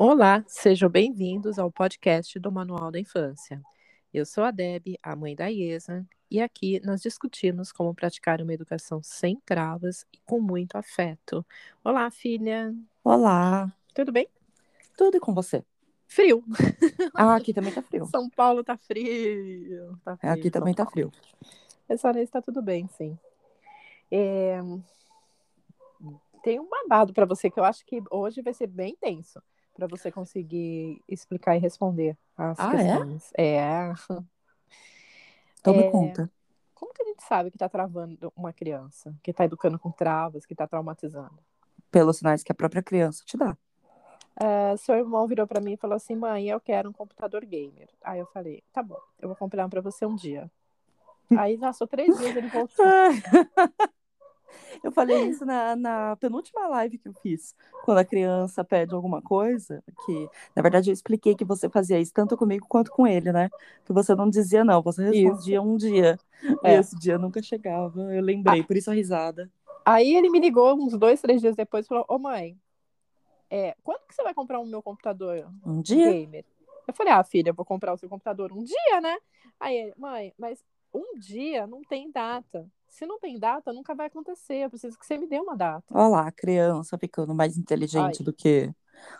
Olá, sejam bem-vindos ao podcast do Manual da Infância. Eu sou a Deb, a mãe da Iesa, e aqui nós discutimos como praticar uma educação sem travas e com muito afeto. Olá, filha. Olá. Tudo bem? Tudo e com você? Frio. Ah, aqui também tá frio. São Paulo tá frio. Tá frio aqui também tá frio. Essa vez tá tudo bem, sim. É... Tem um babado para você que eu acho que hoje vai ser bem tenso para você conseguir explicar e responder as ah, questões. É? é. Então é... me conta. Como que a gente sabe que está travando uma criança, que está educando com travas, que está traumatizando? Pelos sinais que a própria criança te dá. Uh, seu irmão virou para mim e falou assim: mãe, eu quero um computador gamer. Aí eu falei: tá bom, eu vou comprar um para você um dia. Aí passou três dias ele voltou. Eu falei isso na, na, penúltima live que eu fiz, quando a criança pede alguma coisa, que na verdade eu expliquei que você fazia isso tanto comigo quanto com ele, né? Que você não dizia não, você respondia isso. um dia. É. E esse dia nunca chegava. Eu lembrei, ah. por isso a risada. Aí ele me ligou uns dois, três dias depois e falou: Ô mãe, é, quando que você vai comprar o meu computador? Um dia. Gamer? Eu falei: Ah, filha, eu vou comprar o seu computador um dia, né? Aí ele, mãe, mas um dia não tem data. Se não tem data, nunca vai acontecer. Eu preciso que você me dê uma data. Olha lá, a criança ficando mais inteligente do que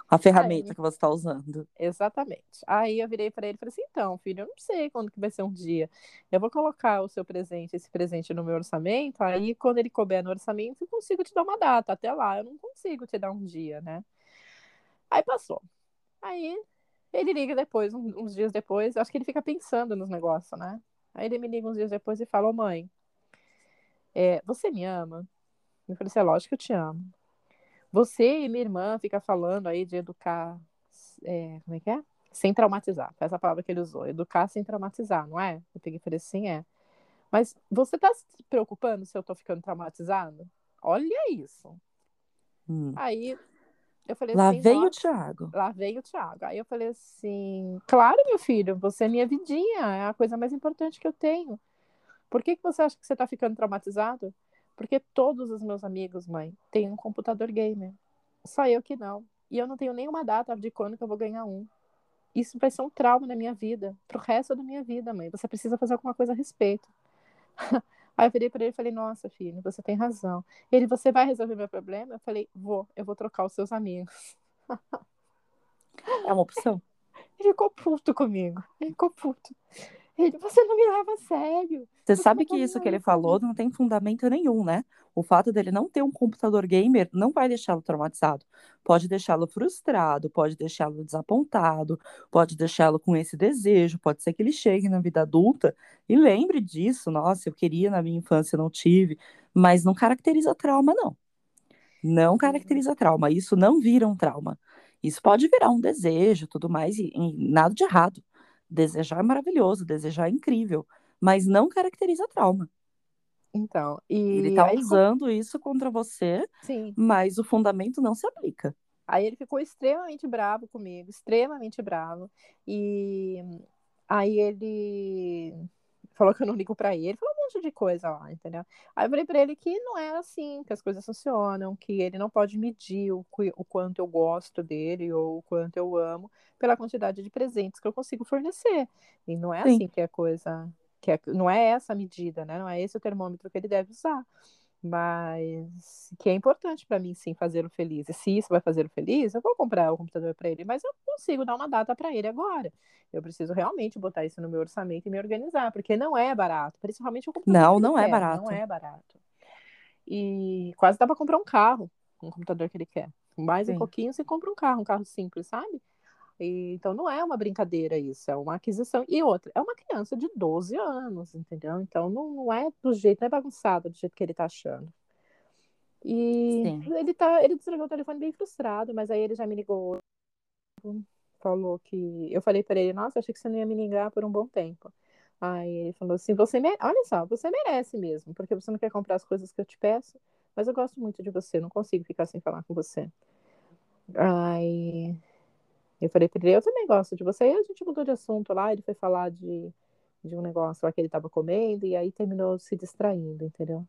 a ferramenta Aí, que você está usando. Exatamente. Aí eu virei para ele e falei assim: então, filho, eu não sei quando que vai ser um dia. Eu vou colocar o seu presente, esse presente no meu orçamento. Aí, quando ele couber no orçamento, eu consigo te dar uma data. Até lá, eu não consigo te dar um dia, né? Aí passou. Aí ele liga depois, uns dias depois. Acho que ele fica pensando nos negócios, né? Aí ele me liga uns dias depois e fala: Ô mãe, é, você me ama? Eu falei assim, é lógico que eu te amo. Você e minha irmã fica falando aí de educar, é, como é que é? Sem traumatizar, foi essa palavra que ele usou, educar sem traumatizar, não é? Eu peguei e falei assim, é. Mas você tá se preocupando se eu tô ficando traumatizado? Olha isso. Hum. Aí eu falei lá assim. Veio o Thiago. Lá veio o Thiago. Aí eu falei assim: claro, meu filho, você é minha vidinha, é a coisa mais importante que eu tenho. Por que, que você acha que você está ficando traumatizado? Porque todos os meus amigos, mãe, têm um computador gamer. Só eu que não. E eu não tenho nenhuma data de quando que eu vou ganhar um. Isso vai ser um trauma na minha vida, pro resto da minha vida, mãe. Você precisa fazer alguma coisa a respeito. Aí eu virei para ele e falei: Nossa, filho, você tem razão. Ele, você vai resolver meu problema? Eu falei: Vou, eu vou trocar os seus amigos. É uma opção. Ele ficou puto comigo. Ele ficou puto. Ele, você não me leva a sério. Você, você sabe que isso que ele falou não tem fundamento nenhum, né? O fato dele não ter um computador gamer não vai deixá-lo traumatizado. Pode deixá-lo frustrado, pode deixá-lo desapontado, pode deixá-lo com esse desejo. Pode ser que ele chegue na vida adulta e lembre disso. Nossa, eu queria na minha infância, não tive. Mas não caracteriza trauma, não. Não uhum. caracteriza trauma. Isso não vira um trauma. Isso pode virar um desejo, tudo mais, e, e nada de errado. Desejar é maravilhoso, desejar é incrível, mas não caracteriza trauma. Então, e ele tá usando isso contra você, Sim. mas o fundamento não se aplica. Aí ele ficou extremamente bravo comigo, extremamente bravo. E aí ele falou que eu não ligo para ele, falou um monte de coisa lá, entendeu? Aí eu falei para ele que não é assim que as coisas funcionam, que ele não pode medir o, o quanto eu gosto dele ou o quanto eu amo pela quantidade de presentes que eu consigo fornecer. E não é Sim. assim que a coisa, que é, não é essa a medida, né? Não é esse o termômetro que ele deve usar mas que é importante para mim sim fazê-lo feliz. E se isso vai fazê-lo feliz, eu vou comprar o computador para ele, mas eu consigo dar uma data para ele agora. Eu preciso realmente botar isso no meu orçamento e me organizar, porque não é barato, principalmente o computador. Não, não é quer, barato. Não é barato. E quase dá para comprar um carro, um computador que ele quer. Mais sim. um pouquinho você compra um carro, um carro simples, sabe? E, então não é uma brincadeira isso, é uma aquisição. E outra, é uma criança de 12 anos, entendeu? Então não, não é do jeito, não é bagunçado do jeito que ele tá achando. E Sim. ele tá, ele desligou o telefone bem frustrado, mas aí ele já me ligou, falou que eu falei para ele, nossa, achei que você não ia me ligar por um bom tempo. Aí ele falou assim, você mere... olha só, você merece mesmo, porque você não quer comprar as coisas que eu te peço, mas eu gosto muito de você, não consigo ficar sem falar com você. Aí eu falei pra ele, eu também gosto de você. E a gente mudou de assunto lá, ele foi falar de, de um negócio lá que ele tava comendo, e aí terminou se distraindo, entendeu?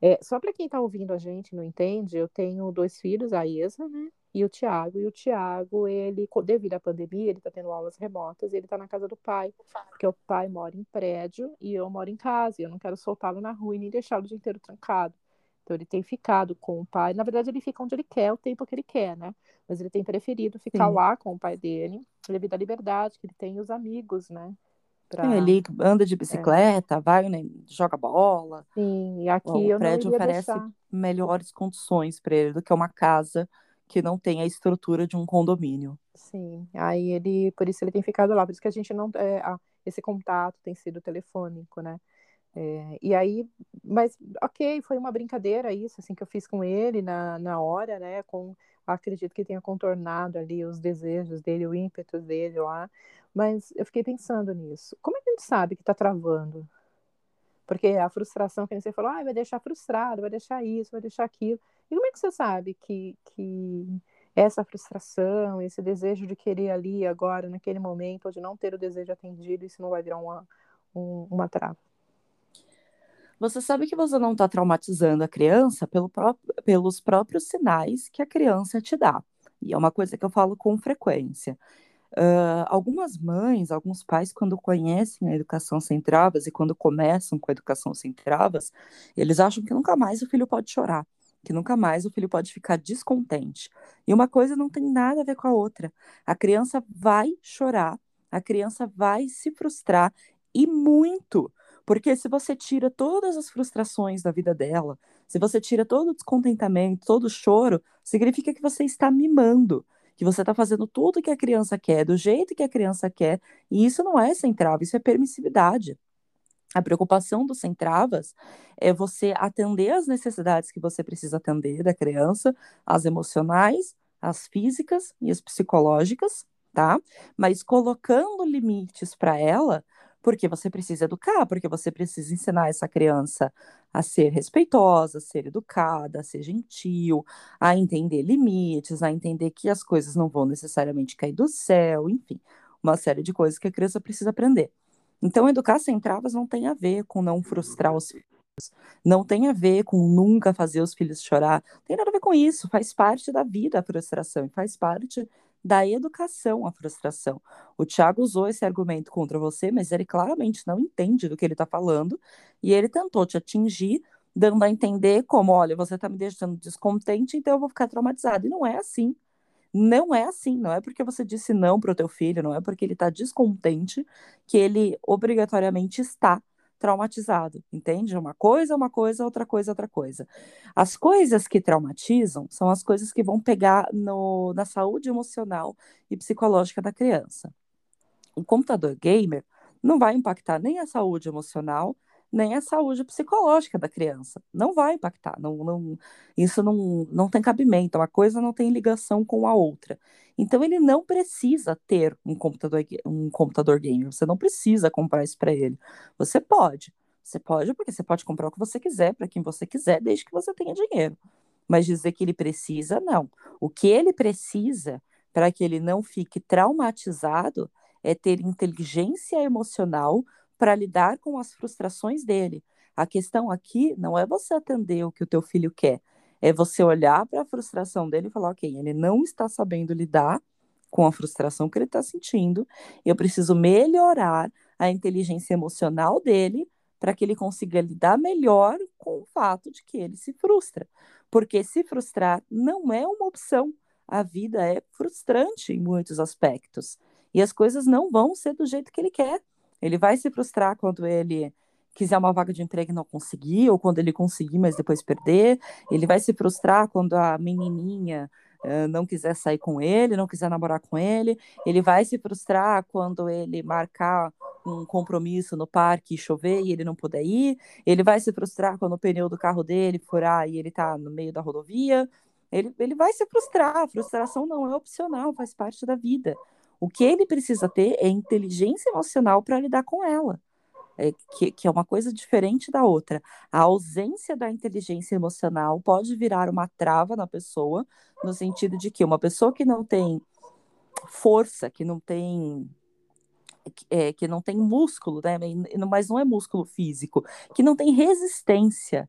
É, só para quem está ouvindo a gente não entende, eu tenho dois filhos, a Isa, né? E o Tiago. E o Tiago, ele, devido à pandemia, ele está tendo aulas remotas, e ele está na casa do pai, porque o pai mora em prédio e eu moro em casa, e eu não quero soltá-lo na rua e nem deixá-lo o dia inteiro trancado. Então ele tem ficado com o pai. Na verdade, ele fica onde ele quer, o tempo que ele quer, né? Mas ele tem preferido ficar Sim. lá com o pai dele, devido à liberdade que ele tem os amigos, né? Pra... Ele anda de é. bicicleta, é. vai, né, joga bola. Sim, e aqui o eu prédio oferece deixar... melhores condições para ele do que uma casa que não tem a estrutura de um condomínio. Sim, aí ele, por isso ele tem ficado lá, por isso que a gente não, é, esse contato tem sido telefônico, né? É, e aí, mas ok, foi uma brincadeira isso, assim, que eu fiz com ele na, na hora, né? Com, acredito que tenha contornado ali os desejos dele, o ímpeto dele lá. Mas eu fiquei pensando nisso. Como é que a gente sabe que está travando? Porque a frustração que você falou, ah, vai deixar frustrado, vai deixar isso, vai deixar aquilo. E como é que você sabe que, que essa frustração, esse desejo de querer ali agora, naquele momento, ou de não ter o desejo atendido, isso não vai virar uma, um, uma trava? Você sabe que você não está traumatizando a criança pelo pró pelos próprios sinais que a criança te dá. E é uma coisa que eu falo com frequência. Uh, algumas mães, alguns pais, quando conhecem a educação sem travas e quando começam com a educação sem travas, eles acham que nunca mais o filho pode chorar, que nunca mais o filho pode ficar descontente. E uma coisa não tem nada a ver com a outra. A criança vai chorar, a criança vai se frustrar e muito. Porque se você tira todas as frustrações da vida dela, se você tira todo o descontentamento, todo o choro, significa que você está mimando que você está fazendo tudo que a criança quer, do jeito que a criança quer, e isso não é sem trava, isso é permissividade. A preocupação do sem travas é você atender as necessidades que você precisa atender da criança, as emocionais, as físicas e as psicológicas, tá? Mas colocando limites para ela porque você precisa educar, porque você precisa ensinar essa criança a ser respeitosa, a ser educada, a ser gentil, a entender limites, a entender que as coisas não vão necessariamente cair do céu, enfim, uma série de coisas que a criança precisa aprender. Então, educar sem travas não tem a ver com não frustrar os filhos, não tem a ver com nunca fazer os filhos chorar, tem nada a ver com isso, faz parte da vida a frustração, faz parte da educação à frustração. O Tiago usou esse argumento contra você, mas ele claramente não entende do que ele está falando e ele tentou te atingir, dando a entender como: olha, você está me deixando descontente, então eu vou ficar traumatizado. E não é assim. Não é assim, não é porque você disse não para o teu filho, não é porque ele está descontente que ele obrigatoriamente está traumatizado, entende? Uma coisa, uma coisa, outra coisa, outra coisa. As coisas que traumatizam são as coisas que vão pegar no, na saúde emocional e psicológica da criança. O computador gamer não vai impactar nem a saúde emocional, nem a saúde psicológica da criança. Não vai impactar. Não, não, isso não, não tem cabimento. Uma coisa não tem ligação com a outra. Então ele não precisa ter um computador, um computador gamer. Você não precisa comprar isso para ele. Você pode. Você pode porque você pode comprar o que você quiser para quem você quiser, desde que você tenha dinheiro. Mas dizer que ele precisa, não. O que ele precisa para que ele não fique traumatizado é ter inteligência emocional para lidar com as frustrações dele. A questão aqui não é você atender o que o teu filho quer, é você olhar para a frustração dele e falar, ok, ele não está sabendo lidar com a frustração que ele está sentindo, eu preciso melhorar a inteligência emocional dele para que ele consiga lidar melhor com o fato de que ele se frustra. Porque se frustrar não é uma opção. A vida é frustrante em muitos aspectos. E as coisas não vão ser do jeito que ele quer. Ele vai se frustrar quando ele quiser uma vaga de emprego e não conseguir, ou quando ele conseguir, mas depois perder. Ele vai se frustrar quando a menininha uh, não quiser sair com ele, não quiser namorar com ele. Ele vai se frustrar quando ele marcar um compromisso no parque e chover e ele não puder ir. Ele vai se frustrar quando o pneu do carro dele furar e ele está no meio da rodovia. Ele, ele vai se frustrar. A frustração não é opcional, faz parte da vida. O que ele precisa ter é inteligência emocional para lidar com ela. É, que, que, é uma coisa diferente da outra. A ausência da inteligência emocional pode virar uma trava na pessoa, no sentido de que uma pessoa que não tem força, que não tem. É, que não tem músculo, né? mas não é músculo físico, que não tem resistência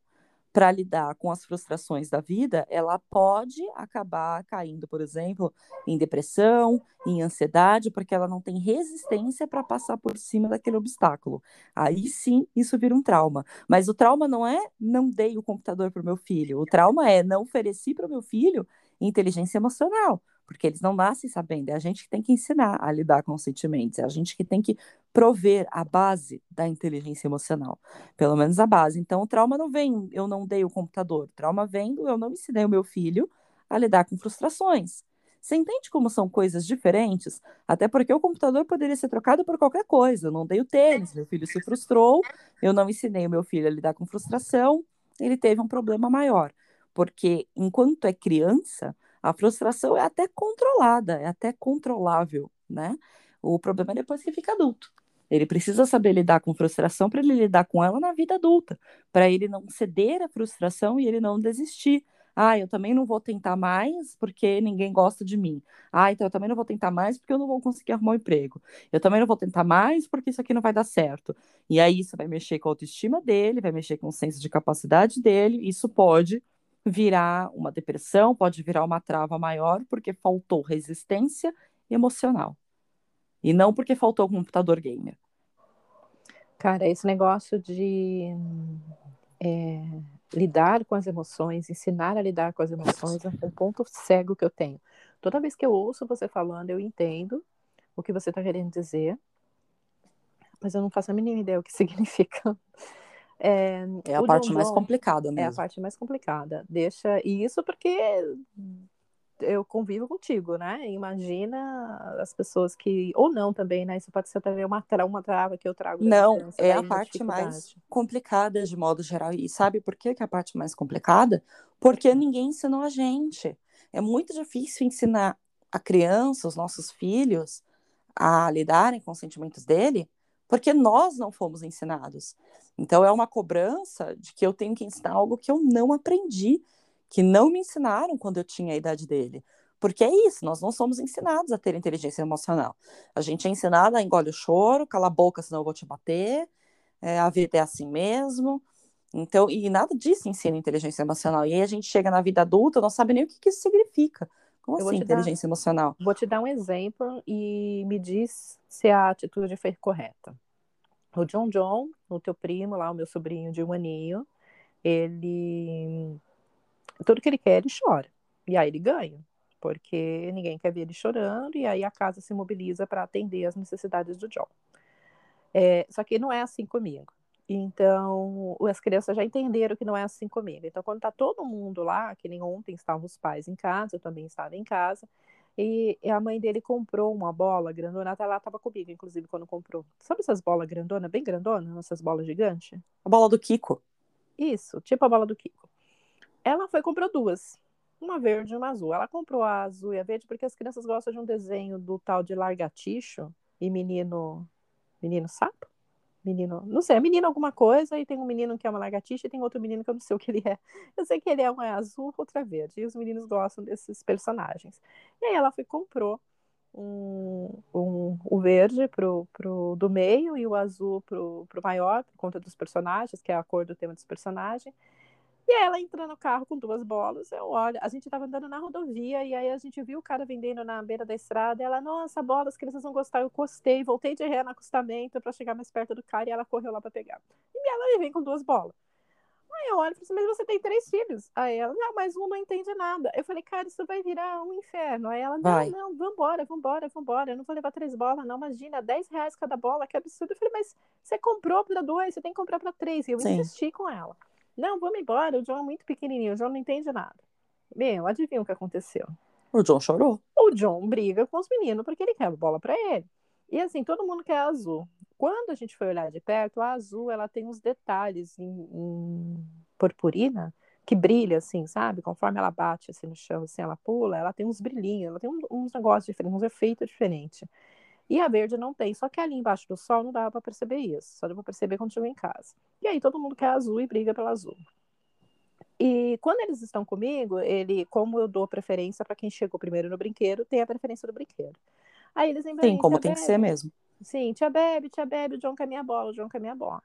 para lidar com as frustrações da vida, ela pode acabar caindo, por exemplo, em depressão, em ansiedade, porque ela não tem resistência para passar por cima daquele obstáculo. Aí sim, isso vira um trauma. Mas o trauma não é não dei o computador para o meu filho. O trauma é não ofereci para o meu filho inteligência emocional porque eles não nascem sabendo, é a gente que tem que ensinar a lidar com os sentimentos, é a gente que tem que prover a base da inteligência emocional, pelo menos a base. Então, o trauma não vem, eu não dei o computador, o trauma vem, eu não ensinei o meu filho a lidar com frustrações. Você entende como são coisas diferentes? Até porque o computador poderia ser trocado por qualquer coisa. Eu não dei o tênis, meu filho se frustrou, eu não ensinei o meu filho a lidar com frustração, ele teve um problema maior. Porque enquanto é criança, a frustração é até controlada, é até controlável, né? O problema é depois que fica adulto. Ele precisa saber lidar com frustração para ele lidar com ela na vida adulta, para ele não ceder à frustração e ele não desistir. Ah, eu também não vou tentar mais porque ninguém gosta de mim. Ah, então eu também não vou tentar mais porque eu não vou conseguir arrumar um emprego. Eu também não vou tentar mais porque isso aqui não vai dar certo. E aí isso vai mexer com a autoestima dele, vai mexer com o senso de capacidade dele. Isso pode virar uma depressão, pode virar uma trava maior, porque faltou resistência emocional. E não porque faltou computador gamer. Cara, esse negócio de é, lidar com as emoções, ensinar a lidar com as emoções, é um ponto cego que eu tenho. Toda vez que eu ouço você falando, eu entendo o que você está querendo dizer, mas eu não faço a mínima ideia o que significa. É, é a parte John mais John complicada mesmo. É a parte mais complicada. Deixa. E isso porque eu convivo contigo, né? Imagina as pessoas que. Ou não também, né? Isso pode ser também uma, uma trava que eu trago. Não, é a parte mais complicada de modo geral. E sabe por que, que é a parte mais complicada? Porque ninguém ensinou a gente. É muito difícil ensinar a criança, os nossos filhos, a lidarem com os sentimentos dele, porque nós não fomos ensinados. Então é uma cobrança de que eu tenho que ensinar algo que eu não aprendi, que não me ensinaram quando eu tinha a idade dele. Porque é isso, nós não somos ensinados a ter inteligência emocional. A gente é ensinado a engolir o choro, cala a boca, senão eu vou te bater, é, a vida é assim mesmo. Então, e nada disso ensina inteligência emocional. E aí a gente chega na vida adulta, não sabe nem o que, que isso significa. Como eu assim, inteligência dar, emocional? Vou te dar um exemplo e me diz se a atitude foi correta. O John John, o teu primo lá, o meu sobrinho de um aninho, ele. Tudo que ele quer, ele chora. E aí ele ganha, porque ninguém quer ver ele chorando, e aí a casa se mobiliza para atender as necessidades do John. É, só que não é assim comigo. Então, as crianças já entenderam que não é assim comigo. Então, quando tá todo mundo lá, que nem ontem estavam os pais em casa, eu também estava em casa, e, a mãe dele comprou uma bola grandona, até lá estava comigo, inclusive, quando comprou. Sabe essas bolas grandonas, bem grandonas, essas bolas gigantes? A bola do Kiko. Isso, tipo a bola do Kiko. Ela foi e comprou duas. Uma verde e uma azul. Ela comprou a azul e a verde porque as crianças gostam de um desenho do tal de largaticho e menino. Menino sapo? Menino, não sei, é menino alguma coisa, e tem um menino que é uma lagartixa e tem outro menino que eu não sei o que ele é. Eu sei que ele é uma azul, outra verde, e os meninos gostam desses personagens. E aí ela foi comprou um, um, o verde pro, pro do meio e o azul pro, pro maior, por conta dos personagens, que é a cor do tema dos personagens. E ela entrou no carro com duas bolas. Eu olho, a gente estava andando na rodovia e aí a gente viu o cara vendendo na beira da estrada. Ela, nossa, bolas, que eles vão gostar. Eu costei, voltei de ré no acostamento para chegar mais perto do cara e ela correu lá para pegar. E ela vem com duas bolas. Aí eu olho e falei assim, mas você tem três filhos. Aí ela, não, mas um não entende nada. Eu falei, cara, isso vai virar um inferno. Aí ela, não, vai. não, vambora, vambora, vambora. Eu não vou levar três bolas, não. Imagina, 10 reais cada bola, que absurdo. Eu falei, mas você comprou para dois, você tem que comprar para três. E eu Sim. insisti com ela. Não, vamos embora, o John é muito pequenininho, o John não entende nada. Meu, adivinha o que aconteceu? O John chorou. O John briga com os meninos porque ele quer a bola para ele. E assim, todo mundo quer azul. Quando a gente foi olhar de perto, a azul ela tem uns detalhes em, em purpurina que brilha assim, sabe? Conforme ela bate assim no chão, assim, ela pula, ela tem uns brilhinhos, ela tem uns, uns negócios diferentes, uns efeitos diferentes. E a verde não tem, só que ali embaixo do sol não dava para perceber isso, só deu para perceber quando chegou em casa. E aí todo mundo quer azul e briga pela azul. E quando eles estão comigo, ele, como eu dou preferência para quem chegou primeiro no brinquedo, tem a preferência do brinquedo. Aí eles Sim, como tem bebe. que ser mesmo. Sim, tia bebe, tia bebe, o John quer minha bola, o John quer minha bola.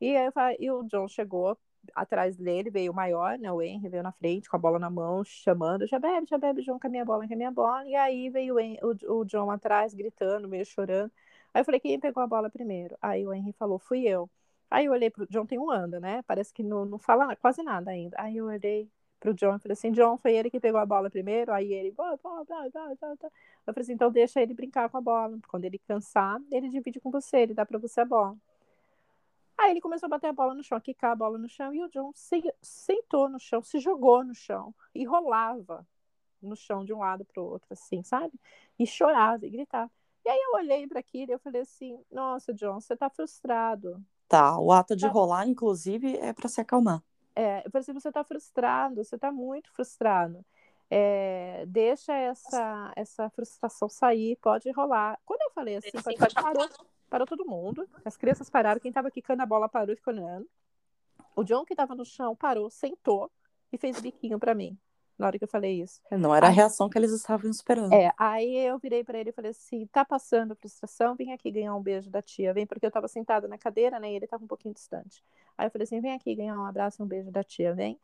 E aí e o John chegou atrás dele veio o maior, né? O Henry veio na frente com a bola na mão, chamando, já bebe, já bebe, João, com a minha bola, com a minha bola. E aí veio o, Henry, o, o John atrás, gritando, meio chorando. Aí eu falei, quem pegou a bola primeiro? Aí o Henry falou, fui eu. Aí eu olhei pro John, tem um ano, né? Parece que não, não fala quase nada ainda. Aí eu olhei pro John e falei assim, John, foi ele que pegou a bola primeiro? Aí ele, blá, blá, blá, blá, blá. eu falei assim, então deixa ele brincar com a bola. Quando ele cansar, ele divide com você, ele dá para você a bola. Aí ele começou a bater a bola no chão, a quicar a bola no chão, e o John se, sentou no chão, se jogou no chão e rolava no chão de um lado para o outro, assim, sabe? E chorava e gritava. E aí eu olhei para aquilo e eu falei assim: Nossa, John, você tá frustrado. Tá, o ato de tá... rolar, inclusive, é para se acalmar. É, eu falei assim: Você tá frustrado, você tá muito frustrado. É, deixa essa, essa frustração sair, pode rolar. Quando eu falei assim, Sim, pode, parou, parou todo mundo, as crianças pararam, quem estava quicando a bola parou e ficou olhando. O John, que estava no chão, parou, sentou e fez biquinho para mim na hora que eu falei isso. Não era aí, a reação que eles estavam esperando. É, aí eu virei para ele e falei assim: tá passando frustração? Vem aqui ganhar um beijo da tia. Vem, porque eu tava sentada na cadeira, né? E ele tava um pouquinho distante. Aí eu falei assim: vem aqui ganhar um abraço, um beijo da tia, vem.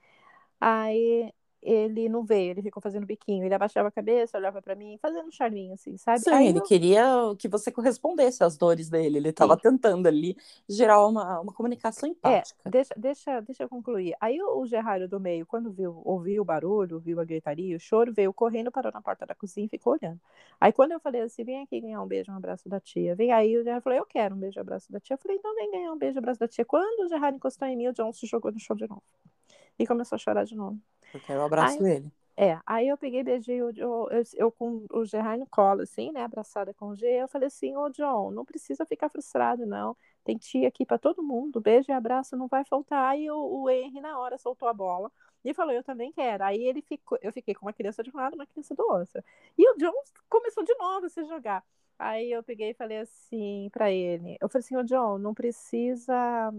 Aí ele não veio, ele ficou fazendo biquinho, ele abaixava a cabeça, olhava para mim, fazendo um charminho, assim, sabe? Sim, Aí ele eu... queria que você correspondesse às dores dele, ele estava tentando ali gerar uma, uma comunicação é, empática. É, deixa, deixa, deixa eu concluir. Aí o, o Gerardo do meio, quando viu, ouviu o barulho, ouviu a gritaria, o choro, veio correndo, parou na porta da cozinha e ficou olhando. Aí quando eu falei assim, vem aqui ganhar um beijo, um abraço da tia, vem aí, o Gerardo falou, eu quero um beijo, um abraço da tia. Eu falei, então vem ganhar um beijo, um abraço da tia. Quando o Gerardo encostou em mim, o John se jogou no chão de novo. E começou a chorar de novo. Eu quero o abraço aí, dele. É, aí eu peguei, beijei o, eu, eu, eu com o Gerard no colo, assim, né, abraçada com o G, eu falei assim, ô John, não precisa ficar frustrado, não, tem tia aqui para todo mundo, beijo e abraço, não vai faltar, aí o, o Henry na hora soltou a bola, e falou, eu também quero, aí ele ficou, eu fiquei com uma criança de um lado, uma criança do outro, e o John começou de novo a se jogar, aí eu peguei e falei assim para ele, eu falei assim, ô John, não precisa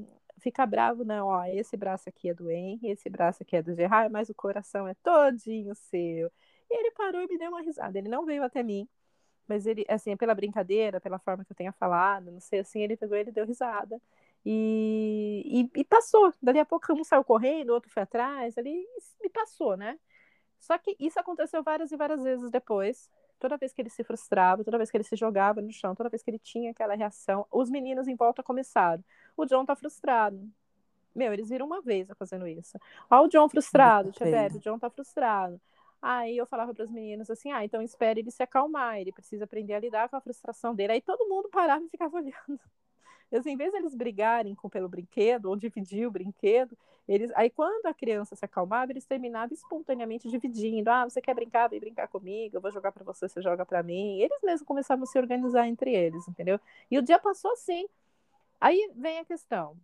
fica bravo, não, ó, esse braço aqui é do Henry, esse braço aqui é do Gerard, mas o coração é todinho seu. E ele parou e me deu uma risada. Ele não veio até mim, mas ele, assim, pela brincadeira, pela forma que eu tenha falado, não sei, assim, ele pegou, ele deu risada. E, e, e passou. Dali a pouco um saiu correndo, o outro foi atrás, ali me passou, né? Só que isso aconteceu várias e várias vezes depois. Toda vez que ele se frustrava, toda vez que ele se jogava no chão, toda vez que ele tinha aquela reação, os meninos em volta começaram. O John tá frustrado. Meu, eles viram uma vez eu fazendo isso. Ó, o John frustrado, Chevette, o John tá frustrado. Aí eu falava para os meninos assim: ah, então espere ele se acalmar, ele precisa aprender a lidar com a frustração dele. Aí todo mundo parava e ficava olhando. Assim, em vez de eles brigarem com, pelo brinquedo ou dividir o brinquedo, eles, aí quando a criança se acalmava, eles terminavam espontaneamente dividindo. Ah, você quer brincar? Vem brincar comigo. Eu vou jogar para você, você joga para mim. Eles mesmos começavam a se organizar entre eles, entendeu? E o dia passou assim. Aí vem a questão.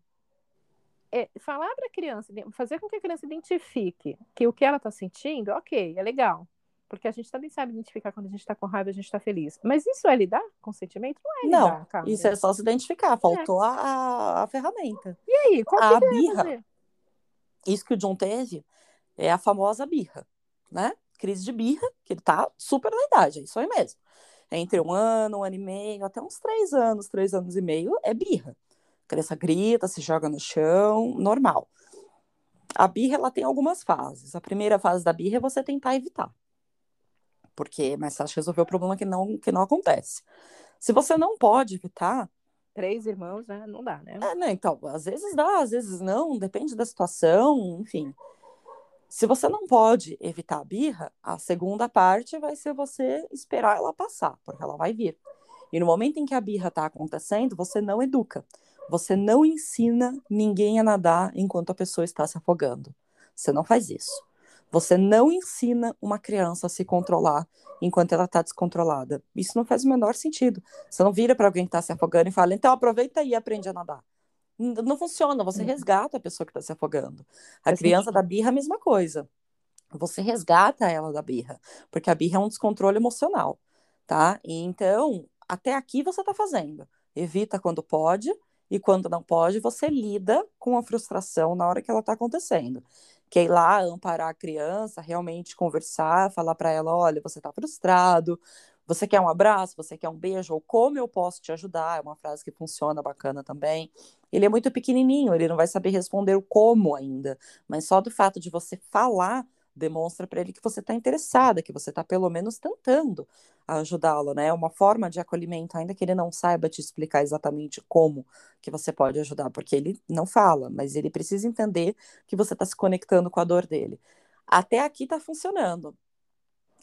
É, falar para a criança, fazer com que a criança identifique que o que ela está sentindo, ok, é legal. Porque a gente também sabe identificar quando a gente está com raiva, a gente está feliz. Mas isso é lidar com sentimento? Não é lidar, Não, isso é só se identificar. Faltou é. a, a ferramenta. E aí, qual a birra? Isso que o John teve é a famosa birra, né? Crise de birra, que ele tá super na idade, é isso aí mesmo. É entre um ano, um ano e meio, até uns três anos, três anos e meio, é birra. A criança grita, se joga no chão, normal. A birra, ela tem algumas fases. A primeira fase da birra é você tentar evitar porque é mais fácil resolver o problema que não, que não acontece. Se você não pode evitar. Três irmãos, né? Não dá, né? É, né? Então, às vezes dá, às vezes não, depende da situação, enfim. Se você não pode evitar a birra, a segunda parte vai ser você esperar ela passar, porque ela vai vir. E no momento em que a birra está acontecendo, você não educa. Você não ensina ninguém a nadar enquanto a pessoa está se afogando. Você não faz isso. Você não ensina uma criança a se controlar enquanto ela está descontrolada. Isso não faz o menor sentido. Você não vira para alguém que está se afogando e fala, então aproveita e aprende a nadar. Não funciona, você uhum. resgata a pessoa que está se afogando. A criança da birra, a mesma coisa. Você resgata ela da birra, porque a birra é um descontrole emocional, tá? E então, até aqui você está fazendo. Evita quando pode, e quando não pode, você lida com a frustração na hora que ela está acontecendo que é ir lá amparar a criança, realmente conversar, falar para ela, olha, você está frustrado, você quer um abraço, você quer um beijo, ou como eu posso te ajudar, é uma frase que funciona bacana também. Ele é muito pequenininho, ele não vai saber responder o como ainda, mas só do fato de você falar demonstra para ele que você está interessada, que você está pelo menos tentando ajudá-lo, né? É uma forma de acolhimento, ainda que ele não saiba te explicar exatamente como que você pode ajudar, porque ele não fala, mas ele precisa entender que você está se conectando com a dor dele. Até aqui está funcionando.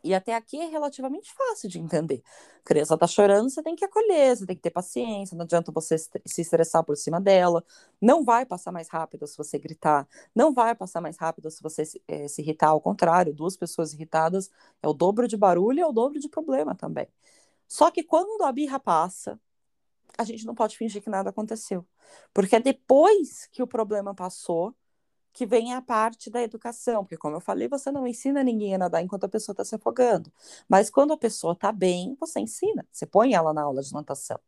E até aqui é relativamente fácil de entender. A criança está chorando, você tem que acolher, você tem que ter paciência, não adianta você se estressar por cima dela. Não vai passar mais rápido se você gritar, não vai passar mais rápido se você se, é, se irritar. Ao contrário, duas pessoas irritadas é o dobro de barulho e é o dobro de problema também. Só que quando a birra passa, a gente não pode fingir que nada aconteceu. Porque é depois que o problema passou que vem a parte da educação, porque, como eu falei, você não ensina ninguém a nadar enquanto a pessoa está se afogando. Mas quando a pessoa está bem, você ensina, você põe ela na aula de natação.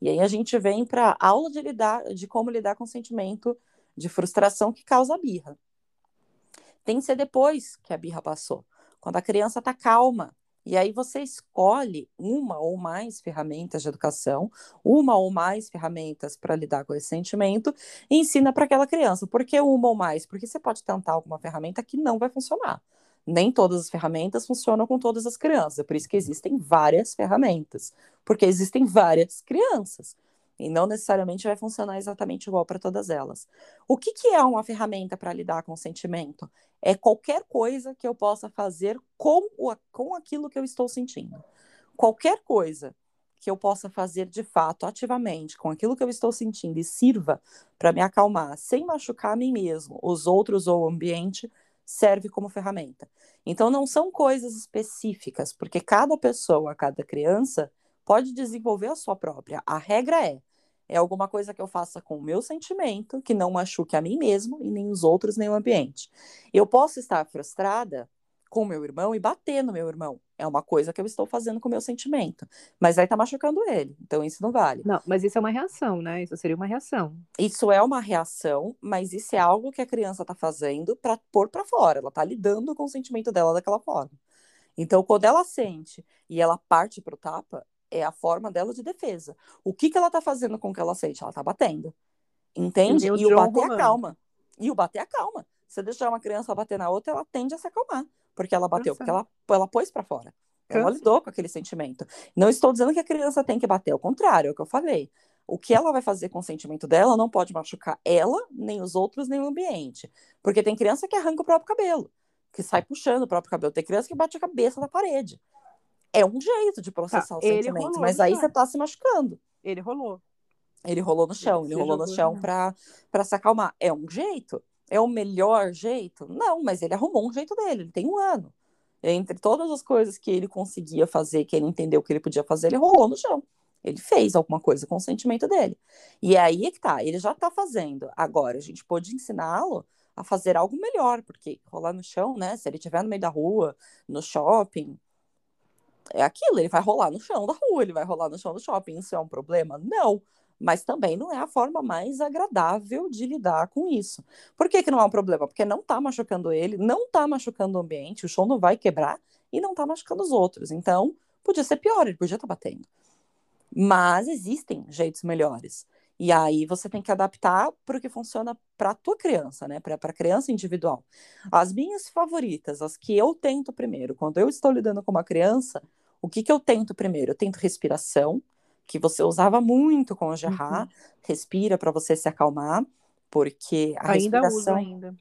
E aí a gente vem para a aula de lidar, de como lidar com o sentimento de frustração que causa a birra. Tem que ser depois que a birra passou, quando a criança está calma, e aí você escolhe uma ou mais ferramentas de educação, uma ou mais ferramentas para lidar com esse sentimento e ensina para aquela criança. Por que uma ou mais? Porque você pode tentar alguma ferramenta que não vai funcionar. Nem todas as ferramentas funcionam com todas as crianças, é por isso que existem várias ferramentas, porque existem várias crianças e não necessariamente vai funcionar exatamente igual para todas elas. O que, que é uma ferramenta para lidar com o sentimento? É qualquer coisa que eu possa fazer com, o, com aquilo que eu estou sentindo. Qualquer coisa que eu possa fazer de fato, ativamente, com aquilo que eu estou sentindo e sirva para me acalmar, sem machucar a mim mesmo, os outros ou o ambiente, serve como ferramenta. Então, não são coisas específicas, porque cada pessoa, cada criança pode desenvolver a sua própria. A regra é: é alguma coisa que eu faça com o meu sentimento, que não machuque a mim mesmo e nem os outros, nem o ambiente. Eu posso estar frustrada com o meu irmão e bater no meu irmão. É uma coisa que eu estou fazendo com o meu sentimento. Mas aí tá machucando ele. Então isso não vale. Não, mas isso é uma reação, né? Isso seria uma reação. Isso é uma reação, mas isso é algo que a criança tá fazendo para pôr para fora. Ela tá lidando com o sentimento dela daquela forma. Então, quando ela sente e ela parte pro tapa, é a forma dela de defesa. O que, que ela tá fazendo com que ela sente? Ela tá batendo. Entende? E, o bater rolando. acalma. E o bater acalma. Se deixar uma criança bater na outra, ela tende a se acalmar. Porque ela bateu, porque ela, ela pôs para fora. Ela lidou com aquele sentimento. Não estou dizendo que a criança tem que bater, ao contrário, é o que eu falei. O que ela vai fazer com o sentimento dela não pode machucar ela, nem os outros, nem o ambiente. Porque tem criança que arranca o próprio cabelo, que sai puxando o próprio cabelo. Tem criança que bate a cabeça na parede é um jeito de processar tá, os sentimentos, mas aí você tá se machucando. Ele rolou. Ele rolou no chão, ele, ele rolou no chão para se acalmar. É um jeito? É o melhor jeito? Não, mas ele arrumou um jeito dele, ele tem um ano. Entre todas as coisas que ele conseguia fazer, que ele entendeu que ele podia fazer, ele rolou no chão. Ele fez alguma coisa com o sentimento dele. E aí é que tá, ele já tá fazendo. Agora, a gente pode ensiná-lo a fazer algo melhor, porque rolar no chão, né? Se ele estiver no meio da rua, no shopping, é aquilo, ele vai rolar no chão da rua, ele vai rolar no chão do shopping. Isso é um problema? Não. Mas também não é a forma mais agradável de lidar com isso. Por que, que não é um problema? Porque não está machucando ele, não está machucando o ambiente, o chão não vai quebrar e não está machucando os outros. Então, podia ser pior, ele podia estar tá batendo. Mas existem jeitos melhores. E aí você tem que adaptar para o que funciona para a tua criança, né? Para a criança individual. As minhas favoritas, as que eu tento primeiro, quando eu estou lidando com uma criança, o que, que eu tento primeiro? Eu tento respiração, que você usava muito com o Gerard. Uhum. Respira para você se acalmar, porque a ainda respiração. Uso ainda.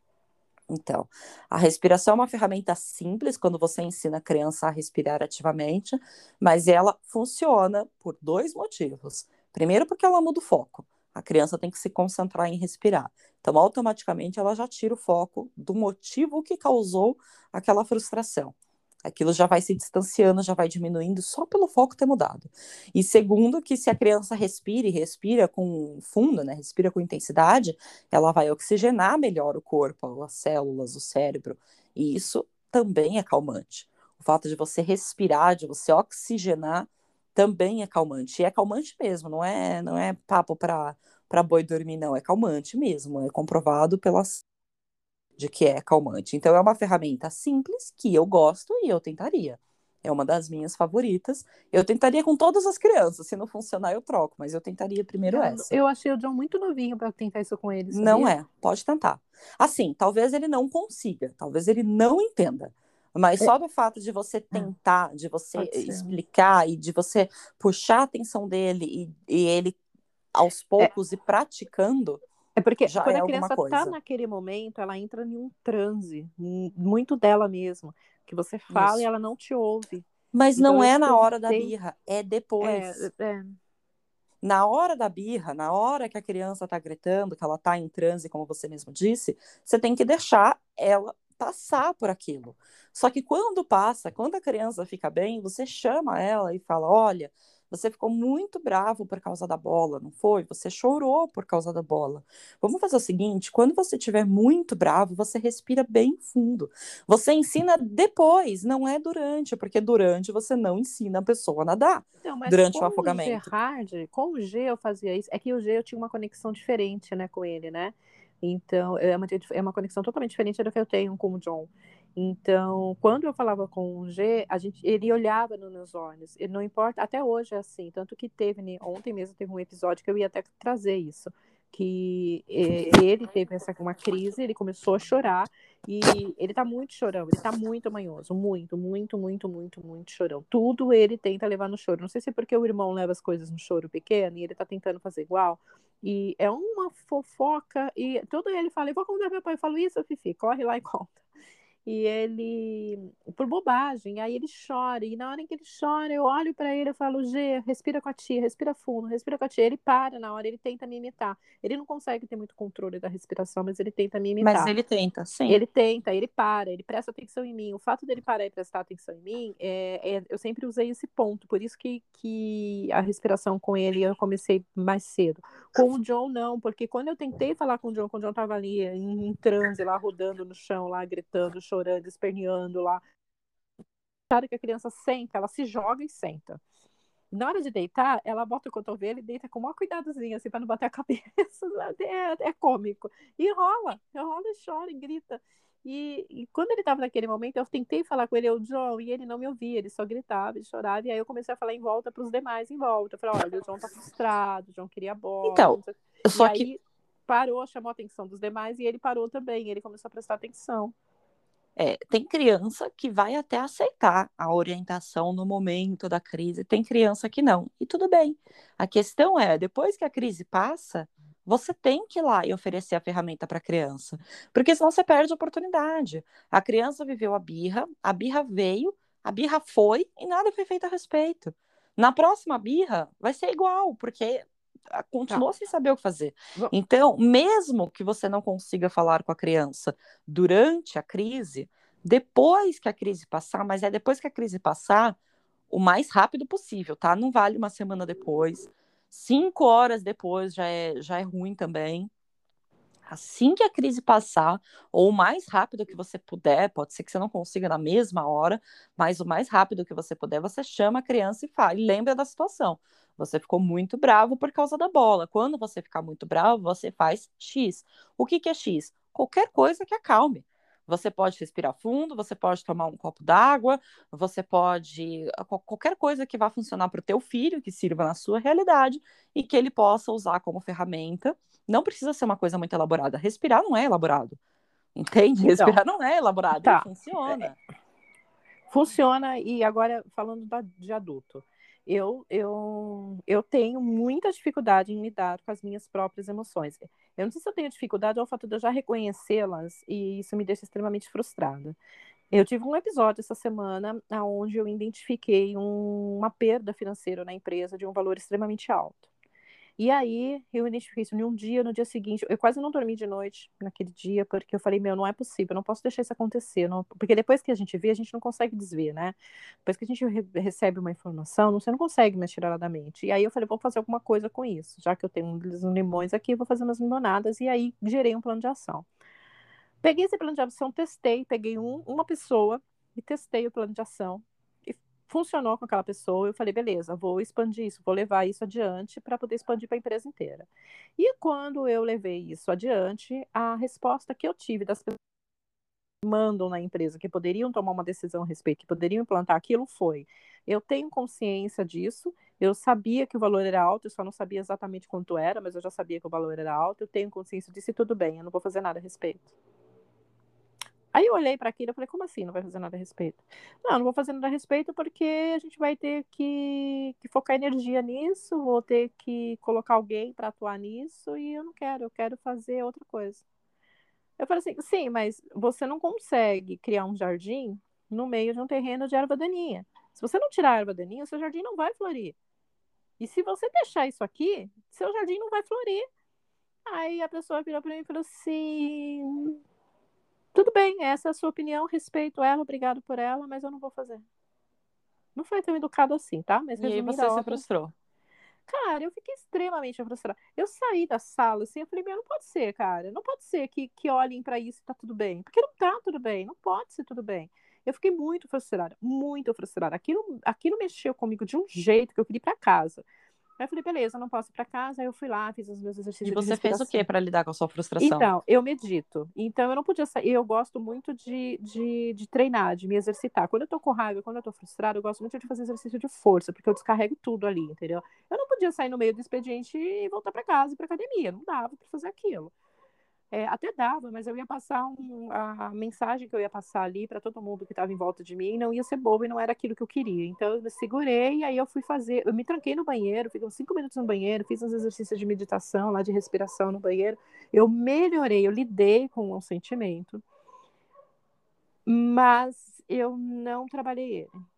Então, a respiração é uma ferramenta simples quando você ensina a criança a respirar ativamente, mas ela funciona por dois motivos. Primeiro, porque ela muda o foco. A criança tem que se concentrar em respirar. Então, automaticamente, ela já tira o foco do motivo que causou aquela frustração. Aquilo já vai se distanciando, já vai diminuindo só pelo foco ter mudado. E segundo, que se a criança respira e respira com fundo, né, respira com intensidade, ela vai oxigenar melhor o corpo, as células, o cérebro. E isso também é calmante. O fato de você respirar, de você oxigenar, também é calmante. E é calmante mesmo, não é, não é papo para para boi dormir, não. É calmante mesmo. É comprovado pelas de que é calmante. Então é uma ferramenta simples que eu gosto e eu tentaria. É uma das minhas favoritas. Eu tentaria com todas as crianças. Se não funcionar, eu troco, mas eu tentaria primeiro eu, essa. Eu achei o John muito novinho para tentar isso com ele. Sabia? Não é, pode tentar. Assim, talvez ele não consiga, talvez ele não entenda. Mas é. só do fato de você é. tentar, de você explicar e de você puxar a atenção dele e, e ele aos é. poucos é. e praticando. É porque já quando é a criança está naquele momento, ela entra em um transe, muito dela mesma, que você fala Isso. e ela não te ouve. Mas então, não é na hora da birra, é depois. É, é. Na hora da birra, na hora que a criança está gritando, que ela está em transe, como você mesmo disse, você tem que deixar ela passar por aquilo. Só que quando passa, quando a criança fica bem, você chama ela e fala: olha, você ficou muito bravo por causa da bola, não foi? Você chorou por causa da bola. Vamos fazer o seguinte: quando você estiver muito bravo, você respira bem fundo. Você ensina depois, não é durante, porque durante você não ensina a pessoa a nadar. Não, durante o afogamento. O Gerard, com o G eu fazia isso. É que o G eu tinha uma conexão diferente, né, com ele, né? Então, é uma, é uma conexão totalmente diferente da que eu tenho com o John. Então, quando eu falava com o G, a gente, ele olhava nos meus olhos. Não importa, até hoje é assim. Tanto que teve, né, ontem mesmo teve um episódio que eu ia até trazer isso. Que ele teve essa, uma crise, ele começou a chorar e ele tá muito chorão, ele tá muito manhoso, muito, muito, muito, muito, muito chorão. Tudo ele tenta levar no choro. Não sei se é porque o irmão leva as coisas no choro pequeno e ele tá tentando fazer igual. E é uma fofoca, e todo ele fala, eu vou contar meu pai, eu falo isso, Fifi, corre lá e conta e ele por bobagem, aí ele chora, e na hora em que ele chora, eu olho para ele e falo: "G, respira com a tia, respira fundo, respira com a tia". Ele para na hora, ele tenta me imitar. Ele não consegue ter muito controle da respiração, mas ele tenta me imitar. Mas ele tenta, sim. Ele tenta, ele para, ele presta atenção em mim. O fato dele parar e prestar atenção em mim, é, é eu sempre usei esse ponto, por isso que, que a respiração com ele eu comecei mais cedo. Com o John não, porque quando eu tentei falar com o John, quando o John tava ali em, em transe, lá rodando no chão, lá gritando, chorando, esperneando lá. Claro que a criança senta, ela se joga e senta. Na hora de deitar, ela bota o cotovelo e deita com o maior cuidadozinho, assim, para não bater a cabeça. É, é cômico. E rola, rola e chora e grita. E, e, quando ele estava naquele momento, eu tentei falar com ele, o John, e ele não me ouvia, ele só gritava e chorava. E aí eu comecei a falar em volta para os demais em volta. Eu falei: olha, o John tá frustrado, o John queria bola. Então, só e que. Aí parou, chamou a atenção dos demais e ele parou também. Ele começou a prestar atenção. É, tem criança que vai até aceitar a orientação no momento da crise, tem criança que não. E tudo bem. A questão é, depois que a crise passa, você tem que ir lá e oferecer a ferramenta para a criança, porque senão você perde a oportunidade. A criança viveu a birra, a birra veio, a birra foi e nada foi feito a respeito. Na próxima birra vai ser igual, porque continuou tá. sem saber o que fazer. Então, mesmo que você não consiga falar com a criança durante a crise, depois que a crise passar, mas é depois que a crise passar, o mais rápido possível, tá? Não vale uma semana depois. Cinco horas depois já é, já é ruim também. Assim que a crise passar, ou o mais rápido que você puder, pode ser que você não consiga na mesma hora, mas o mais rápido que você puder, você chama a criança e fala, e lembra da situação. Você ficou muito bravo por causa da bola. Quando você ficar muito bravo, você faz X. O que, que é X? Qualquer coisa que acalme. Você pode respirar fundo, você pode tomar um copo d'água, você pode qualquer coisa que vá funcionar para o teu filho, que sirva na sua realidade e que ele possa usar como ferramenta. Não precisa ser uma coisa muito elaborada. Respirar não é elaborado. Entende? Então, Respirar não é elaborado, tá. funciona. Funciona e agora falando de adulto eu, eu, eu tenho muita dificuldade em lidar com as minhas próprias emoções. Eu não sei se eu tenho dificuldade ou o fato de eu já reconhecê-las e isso me deixa extremamente frustrada. Eu tive um episódio essa semana onde eu identifiquei um, uma perda financeira na empresa de um valor extremamente alto. E aí eu identifiquei isso em um dia, no dia seguinte, eu quase não dormi de noite naquele dia, porque eu falei, meu, não é possível, não posso deixar isso acontecer, não... porque depois que a gente vê, a gente não consegue desver, né? Depois que a gente re recebe uma informação, você não consegue mais tirar ela da mente. E aí eu falei, vou fazer alguma coisa com isso, já que eu tenho uns limões aqui, vou fazer umas limonadas, e aí gerei um plano de ação. Peguei esse plano de ação, testei, peguei um, uma pessoa e testei o plano de ação funcionou com aquela pessoa, eu falei, beleza, vou expandir isso, vou levar isso adiante para poder expandir para a empresa inteira. E quando eu levei isso adiante, a resposta que eu tive das pessoas mandam na empresa, que poderiam tomar uma decisão a respeito, que poderiam implantar aquilo, foi. Eu tenho consciência disso, eu sabia que o valor era alto, eu só não sabia exatamente quanto era, mas eu já sabia que o valor era alto, eu tenho consciência disso e tudo bem, eu não vou fazer nada a respeito. Aí eu olhei para aquilo e falei, como assim não vai fazer nada a respeito? Não, não vou fazer nada a respeito porque a gente vai ter que, que focar energia nisso, vou ter que colocar alguém para atuar nisso e eu não quero, eu quero fazer outra coisa. Eu falei assim, sim, mas você não consegue criar um jardim no meio de um terreno de erva daninha. Se você não tirar a erva daninha, seu jardim não vai florir. E se você deixar isso aqui, seu jardim não vai florir. Aí a pessoa virou para mim e falou assim: tudo bem, essa é a sua opinião, respeito ela, obrigado por ela, mas eu não vou fazer. Não foi tão educado assim, tá? Mas e aí você se frustrou. Cara, eu fiquei extremamente frustrada. Eu saí da sala assim, eu falei, meu, não pode ser, cara. Não pode ser que, que olhem para isso e tá tudo bem. Porque não tá tudo bem, não pode ser tudo bem. Eu fiquei muito frustrada, muito frustrada. Aquilo, aquilo mexeu comigo de um jeito que eu queria ir para casa. Aí eu falei, beleza, não posso ir para casa. Aí eu fui lá, fiz os meus exercícios. E você fez o que para lidar com a sua frustração? Então, eu medito. Então, eu não podia sair. Eu gosto muito de, de, de treinar, de me exercitar. Quando eu tô com raiva, quando eu tô frustrada, eu gosto muito de fazer exercício de força, porque eu descarrego tudo ali, entendeu? Eu não podia sair no meio do expediente e voltar para casa e para academia. Não dava para fazer aquilo. É, até dava, mas eu ia passar um, a mensagem que eu ia passar ali para todo mundo que estava em volta de mim não ia ser boba e não era aquilo que eu queria. Então eu me segurei e aí eu fui fazer, eu me tranquei no banheiro, fiquei uns cinco minutos no banheiro, fiz uns exercícios de meditação lá de respiração no banheiro. Eu melhorei, eu lidei com o sentimento, mas eu não trabalhei ele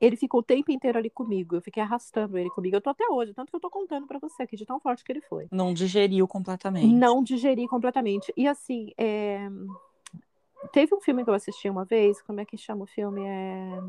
ele ficou o tempo inteiro ali comigo. Eu fiquei arrastando ele comigo. Eu tô até hoje, tanto que eu tô contando para você aqui de tão forte que ele foi. Não digeriu completamente. Não digeri completamente. E assim, é... teve um filme que eu assisti uma vez, como é que chama o filme? É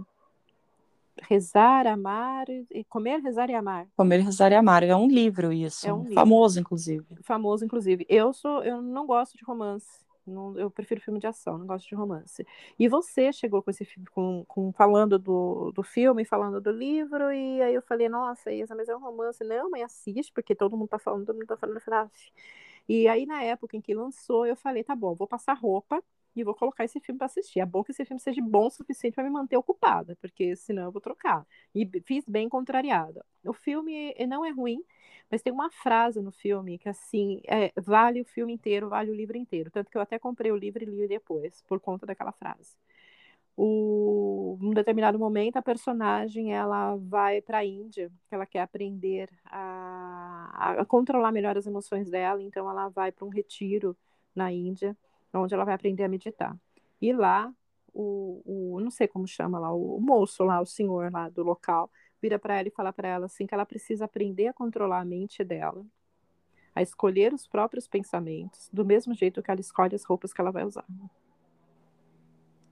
Rezar, Amar e Comer, Rezar e Amar. Comer, Rezar e Amar é um livro isso, é um famoso livro. inclusive. Famoso inclusive. Eu sou, eu não gosto de romance. Não, eu prefiro filme de ação, não gosto de romance. E você chegou com esse filme, com, com, falando do, do filme, falando do livro, e aí eu falei, nossa, Isa, mas é um romance. Não, mãe, assiste, porque todo mundo tá falando, todo mundo tá falando. Ah, e aí, na época em que lançou, eu falei, tá bom, vou passar roupa e vou colocar esse filme para assistir. É bom que esse filme seja bom o suficiente para me manter ocupada, porque senão eu vou trocar. E fiz bem contrariada. O filme não é ruim, mas tem uma frase no filme que, assim, é, vale o filme inteiro, vale o livro inteiro. Tanto que eu até comprei o livro e li depois, por conta daquela frase. O, num determinado momento, a personagem ela vai para a Índia, que ela quer aprender a, a controlar melhor as emoções dela, então ela vai para um retiro na Índia onde ela vai aprender a meditar. E lá, o, o não sei como chama lá, o, o moço lá, o senhor lá do local, vira para ela e fala para ela assim que ela precisa aprender a controlar a mente dela, a escolher os próprios pensamentos, do mesmo jeito que ela escolhe as roupas que ela vai usar.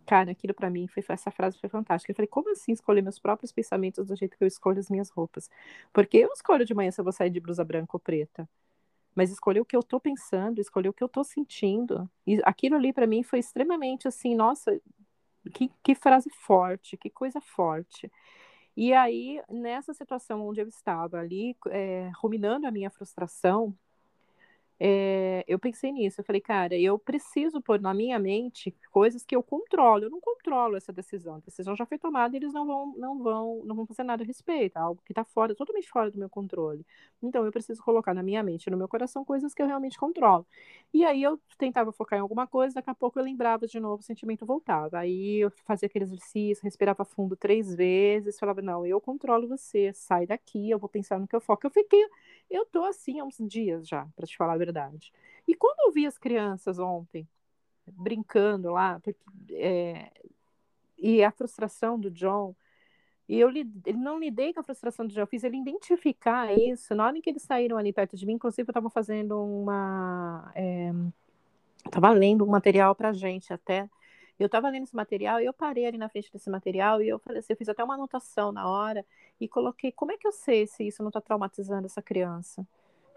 Cara, aquilo para mim foi essa frase foi fantástica. Eu falei, como assim escolher meus próprios pensamentos do jeito que eu escolho as minhas roupas? Porque eu escolho de manhã se eu vou sair de blusa branca ou preta mas escolher o que eu tô pensando, escolher o que eu tô sentindo. E aquilo ali para mim foi extremamente assim, nossa, que, que frase forte, que coisa forte. E aí, nessa situação onde eu estava ali, é, ruminando a minha frustração, é, eu pensei nisso. Eu falei, cara, eu preciso pôr na minha mente coisas que eu controlo. Eu não controlo essa decisão. A decisão já foi tomada e eles não vão, não vão, não vão fazer nada a respeito. É algo que está fora, totalmente fora do meu controle. Então, eu preciso colocar na minha mente, no meu coração, coisas que eu realmente controlo. E aí eu tentava focar em alguma coisa, daqui a pouco eu lembrava de novo, o sentimento voltava. Aí eu fazia aquele exercício, respirava fundo três vezes, falava, não, eu controlo você, sai daqui, eu vou pensar no que eu foco. Eu fiquei, eu tô assim há uns dias já, para te falar a verdade. E quando eu vi as crianças ontem brincando lá, porque, é, e a frustração do John, e eu ele não lidei com a frustração do John, eu fiz ele identificar isso. Na hora em que eles saíram ali perto de mim, inclusive eu estava fazendo uma. É, estava lendo um material para gente até. Eu estava lendo esse material e eu parei ali na frente desse material e eu falei assim, eu fiz até uma anotação na hora e coloquei como é que eu sei se isso não está traumatizando essa criança?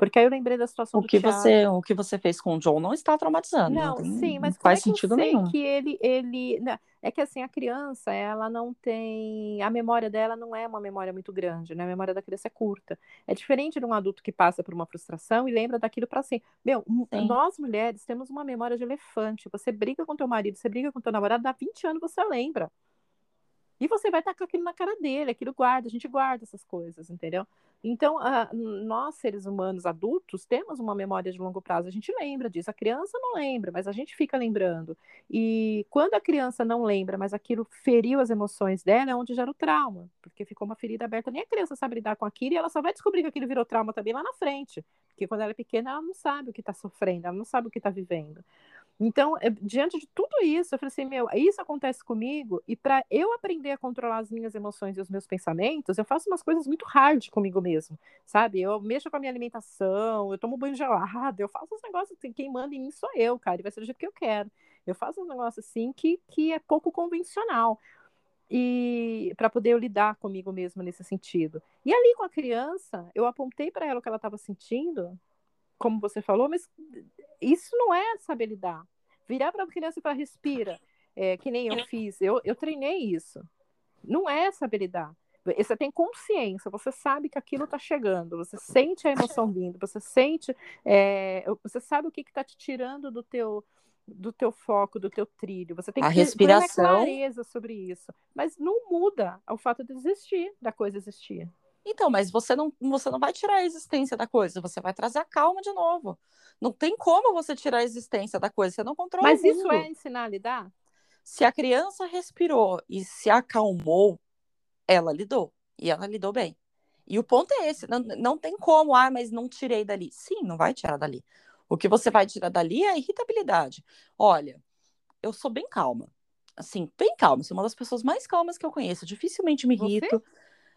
Porque aí eu lembrei da situação o do que Thiago. você O que você fez com o John não está traumatizando. Não, tem, sim, mas faz como é sentido que eu sei nenhum. que ele, ele, não, é que assim a criança, ela não tem, a memória dela não é uma memória muito grande, né? A memória da criança é curta. É diferente de um adulto que passa por uma frustração e lembra daquilo para sempre. Meu, Sim. nós mulheres temos uma memória de elefante. Você briga com teu marido, você briga com teu namorado, dá 20 anos você lembra. E você vai com aquilo na cara dele, aquilo guarda, a gente guarda essas coisas, entendeu? Então, nós, seres humanos adultos, temos uma memória de longo prazo, a gente lembra disso. A criança não lembra, mas a gente fica lembrando. E quando a criança não lembra, mas aquilo feriu as emoções dela, é onde gera o trauma, porque ficou uma ferida aberta. Nem a criança sabe lidar com aquilo e ela só vai descobrir que aquilo virou trauma também lá na frente. Porque quando ela é pequena, ela não sabe o que está sofrendo, ela não sabe o que está vivendo. Então, eu, diante de tudo isso, eu falei assim: meu, isso acontece comigo, e para eu aprender a controlar as minhas emoções e os meus pensamentos, eu faço umas coisas muito hard comigo mesmo, sabe? Eu mexo com a minha alimentação, eu tomo banho gelado, eu faço uns negócios assim, quem manda em mim sou eu, cara, e vai ser do jeito que eu quero. Eu faço um negócio assim que, que é pouco convencional e para poder eu lidar comigo mesma nesse sentido. E ali com a criança, eu apontei para ela o que ela estava sentindo, como você falou, mas isso não é saber lidar. Virar para a criança e falar, respira, é, que nem eu fiz, eu, eu treinei isso. Não é saber lidar. Você tem consciência, você sabe que aquilo está chegando, você sente a emoção vindo, você sente, é, você sabe o que está te tirando do teu, do teu foco, do teu trilho. Você tem a que respiração... ter clareza sobre isso. Mas não muda o fato de existir, da coisa existir. Então, mas você não, você não vai tirar a existência da coisa, você vai trazer a calma de novo. Não tem como você tirar a existência da coisa, você não controla Mas isso é ensinar a lidar? Se a criança respirou e se acalmou, ela lidou. E ela lidou bem. E o ponto é esse: não, não tem como, ah, mas não tirei dali. Sim, não vai tirar dali. O que você vai tirar dali é a irritabilidade. Olha, eu sou bem calma. Assim, bem calma. Sou uma das pessoas mais calmas que eu conheço. Dificilmente me irrito. Você?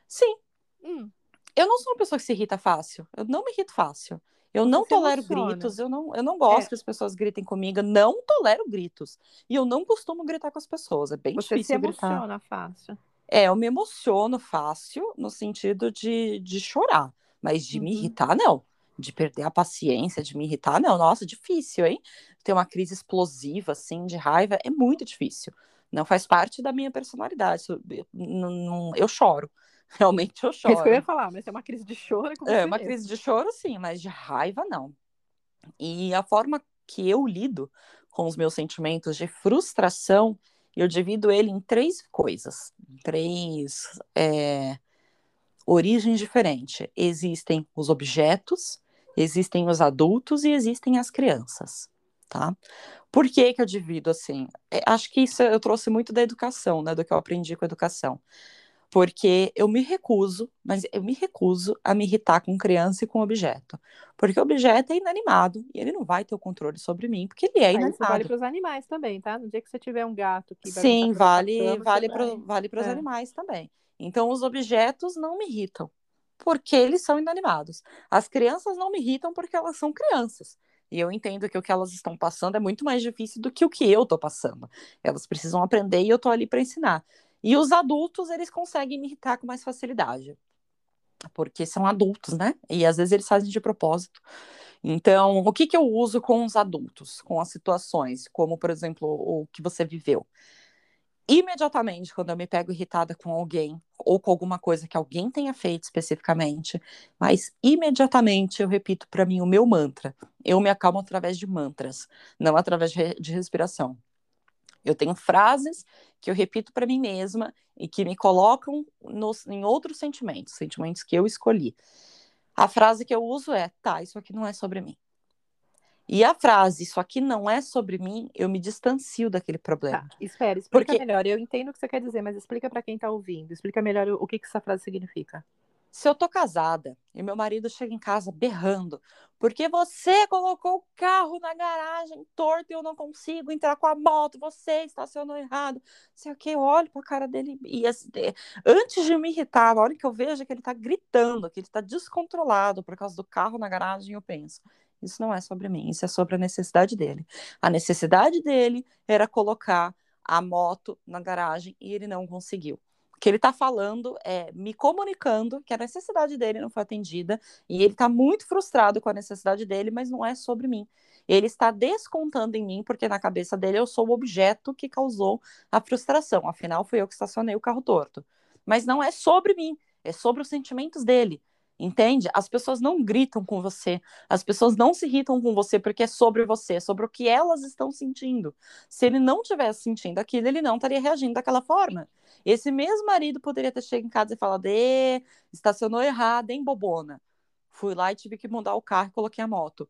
Sim. Hum. Eu não sou uma pessoa que se irrita fácil. Eu não me irrito fácil. Eu Você não se tolero emociona. gritos, eu não, eu não gosto É. que as pessoas gritem comigo, eu não tolero gritos. E eu não costumo gritar com as pessoas, é bem Você se difícil gritar. emociona fácil. É, eu me emociono fácil no sentido de, de chorar, mas de me Uhum. irritar, não. De perder a paciência, de me irritar, não. Nossa, difícil, hein? Ter uma crise explosiva, assim, de raiva, é muito difícil. Não faz parte da minha personalidade. Eu, eu choro. Realmente eu É isso que eu choro. ia falar, mas é uma crise de choro é É, uma mesmo. crise de choro, sim, mas de raiva, não. E a forma que eu lido com os meus sentimentos de frustração, eu divido ele em três coisas, três é, origens diferentes. Existem os objetos, existem os adultos e existem as crianças, tá? Por que que eu divido assim? É, acho que isso eu trouxe muito da educação, né, do que eu aprendi com a educação. Porque eu me recuso, mas eu me recuso a me irritar com criança e com objeto. Porque o objeto é inanimado e ele não vai ter o controle sobre mim, porque ele é Ah, isso vale inanimado. para os animais também, tá? No dia que você tiver um gato que vai Sim, vale, cama, vale para vale os é. animais também. Então, os objetos não me irritam, porque eles são inanimados. As crianças não me irritam porque elas são crianças. E eu entendo que o que elas estão passando é muito mais difícil do que o que eu estou passando. Elas precisam aprender e eu estou ali para ensinar. E os adultos, eles conseguem me irritar com mais facilidade. Porque são adultos, né? E às vezes eles fazem de propósito. Então, o que, que eu uso com os adultos, com as situações, como, por exemplo, o que você viveu? Imediatamente, quando eu me pego irritada com alguém, ou com alguma coisa que alguém tenha feito especificamente, mas imediatamente eu repito para mim o meu mantra. Eu me acalmo através de mantras, não através de, re- de respiração. Eu tenho frases que eu repito para mim mesma e que me colocam nos, em outros sentimentos, sentimentos que eu escolhi. A frase que eu uso é: tá, isso aqui não é sobre mim. E a frase, isso aqui não é sobre mim, eu me distancio daquele problema. Tá, espera, explica Porque- melhor. Eu entendo o que você quer dizer, mas explica para quem tá ouvindo. Explica melhor o o que, que essa frase significa. Se eu tô casada e meu marido chega em casa berrando, porque você colocou o carro na garagem torto e eu não consigo entrar com a moto, você estacionou errado, sei o que, eu olho pra cara dele e assim, é, antes de me irritar, na hora que eu vejo que ele tá gritando, que ele tá descontrolado por causa do carro na garagem, eu penso, isso não é sobre mim, isso é sobre a necessidade dele. A necessidade dele era colocar a moto na garagem e ele não conseguiu. Que ele está falando é me comunicando que a necessidade dele não foi atendida e ele está muito frustrado com a necessidade dele, mas não é sobre mim. Ele está descontando em mim, porque na cabeça dele eu sou o objeto que causou a frustração. Afinal, fui eu que estacionei o carro torto. Mas não é sobre mim, é sobre os sentimentos dele. Entende? As pessoas não gritam com você, as pessoas não se irritam com você porque é sobre você, é sobre o que elas estão sentindo. Se ele não tivesse sentindo aquilo, ele não estaria reagindo daquela forma. Esse mesmo marido poderia ter chegado em casa e falado: estacionou errado, hein, bobona? Fui lá e tive que mudar o carro e coloquei a moto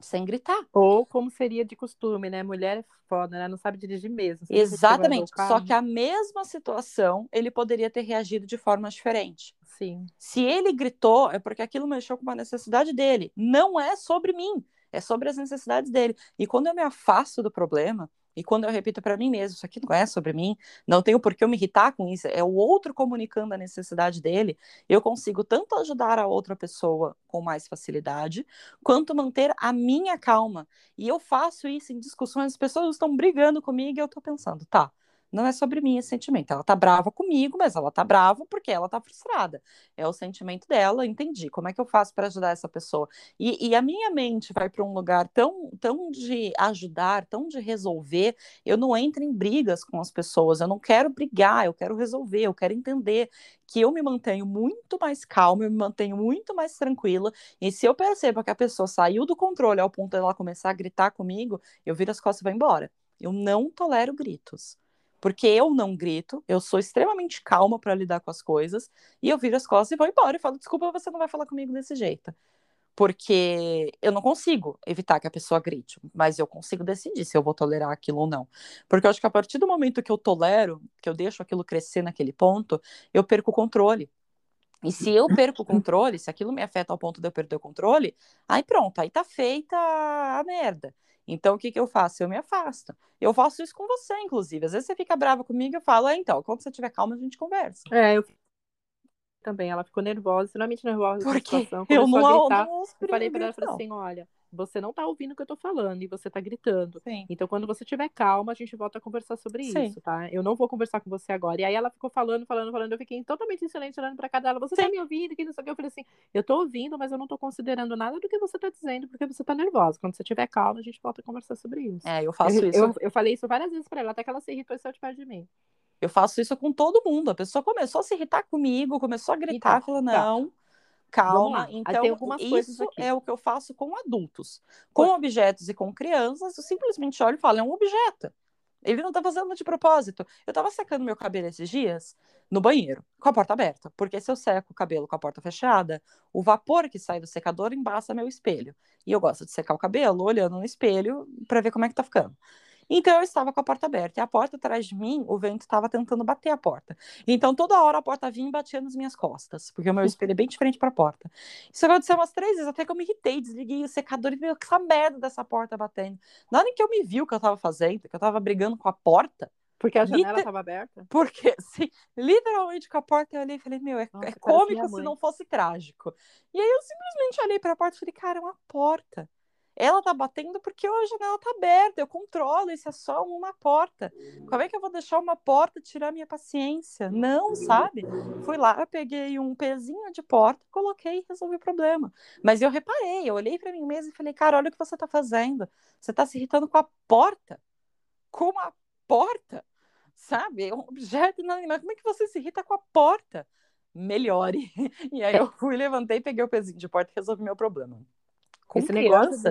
sem gritar. Ou como seria de costume, né? Mulher é foda, né? Não sabe dirigir mesmo. Exatamente. Só que a mesma situação, ele poderia ter reagido de forma diferente. Sim. Se ele gritou, é porque aquilo mexeu com uma necessidade dele. Não é sobre mim, é sobre as necessidades dele. E quando eu me afasto do problema, e quando eu repito para mim mesmo, isso aqui não é sobre mim, não tenho por que eu me irritar com isso, é o outro comunicando a necessidade dele, eu consigo tanto ajudar a outra pessoa com mais facilidade, quanto manter a minha calma. E eu faço isso em discussões, as pessoas estão brigando comigo e eu estou pensando, tá, não é sobre mim esse sentimento. Ela tá brava comigo, mas ela tá brava porque ela tá frustrada. É o sentimento dela, entendi. Como é que eu faço para ajudar essa pessoa? E, e, a minha mente vai para um lugar tão, tão de ajudar, tão de resolver. Eu não entro em brigas com as pessoas. Eu não quero brigar, eu quero resolver, eu quero entender que eu me mantenho muito mais calma, eu me mantenho muito mais tranquila. E se eu percebo que a pessoa saiu do controle ao ponto de ela começar a gritar comigo, eu viro as costas e vou embora. Eu não tolero gritos porque eu não grito, eu sou extremamente calma para lidar com as coisas, e eu viro as costas e vou embora e falo: desculpa, você não vai falar comigo desse jeito. Porque eu não consigo evitar que a pessoa grite, mas eu consigo decidir se eu vou tolerar aquilo ou não. Porque eu acho que a partir do momento que eu tolero, que eu deixo aquilo crescer naquele ponto, eu perco o controle. E se eu perco o controle, se aquilo me afeta ao ponto de eu perder o controle, aí pronto, aí tá feita a merda. Então, o que, que eu faço? Eu me afasto. Eu faço isso com você, inclusive. Às vezes você fica brava comigo, eu falo, é, então, quando você tiver calma, a gente conversa. É, eu também. Ela ficou nervosa, extremamente nervosa. Porque eu não, a gritar. não eu falei pra ela, falei assim, olha, você não tá ouvindo o que eu tô falando e você tá gritando. Sim. Então, quando você tiver calma, a gente volta a conversar sobre Sim. isso, tá? Eu não vou conversar com você agora. E aí ela ficou falando, falando, falando. Eu fiquei totalmente em silêncio, olhando pra cara dela. Você tá Sim. tá me ouvindo? Que não sei o que. Eu falei assim, eu tô ouvindo, mas eu não tô considerando nada do que você tá dizendo, porque você tá nervosa. Quando você tiver calma, a gente volta a conversar sobre isso. É, eu faço eu, isso. Eu, eu falei isso várias vezes pra ela, até que ela se irritou e saiu de perto de mim. Eu faço isso com todo mundo. A pessoa começou a se irritar comigo, começou a gritar, então, falou, tá. não. Tá calma. Então, isso é o que eu faço com adultos. Com objetos e com crianças, eu simplesmente olho e falo, é um objeto. Ele não tá fazendo de propósito. Eu tava secando meu cabelo esses dias no banheiro, com a porta aberta. Porque se eu seco o cabelo com a porta fechada, o vapor que sai do secador embaça meu espelho. E eu gosto de secar o cabelo olhando no espelho para ver como é que tá ficando. Então eu estava com a porta aberta. E a porta atrás de mim, o vento estava tentando bater a porta. Então toda hora a porta vinha e batia nas minhas costas, porque o meu espelho é bem diferente para a porta. Isso aconteceu umas três vezes, até que eu me irritei, desliguei o secador e veio essa merda dessa porta batendo. Na hora em que eu me vi o que eu estava fazendo, que eu estava brigando com a porta. Porque a janela estava aberta? Porque, sim, literalmente com a porta eu olhei e falei, meu, é, Nossa, é cômico se não fosse trágico. E aí eu simplesmente olhei para a porta e falei, cara, é uma porta. Ela tá batendo porque a janela tá aberta, eu controlo, isso é só uma porta. Como é que eu vou deixar uma porta tirar minha paciência? Não, sabe? Fui lá, peguei um pezinho de porta, coloquei e resolvi o problema. Mas eu reparei, eu olhei para mim mesma e falei, cara, olha o que você tá fazendo. Você tá se irritando com a porta. Com uma porta, sabe? É um objeto inanimado. Como é que você se irrita com a porta? Melhore. E aí eu fui, levantei, peguei o pezinho de porta e resolvi meu problema com Esse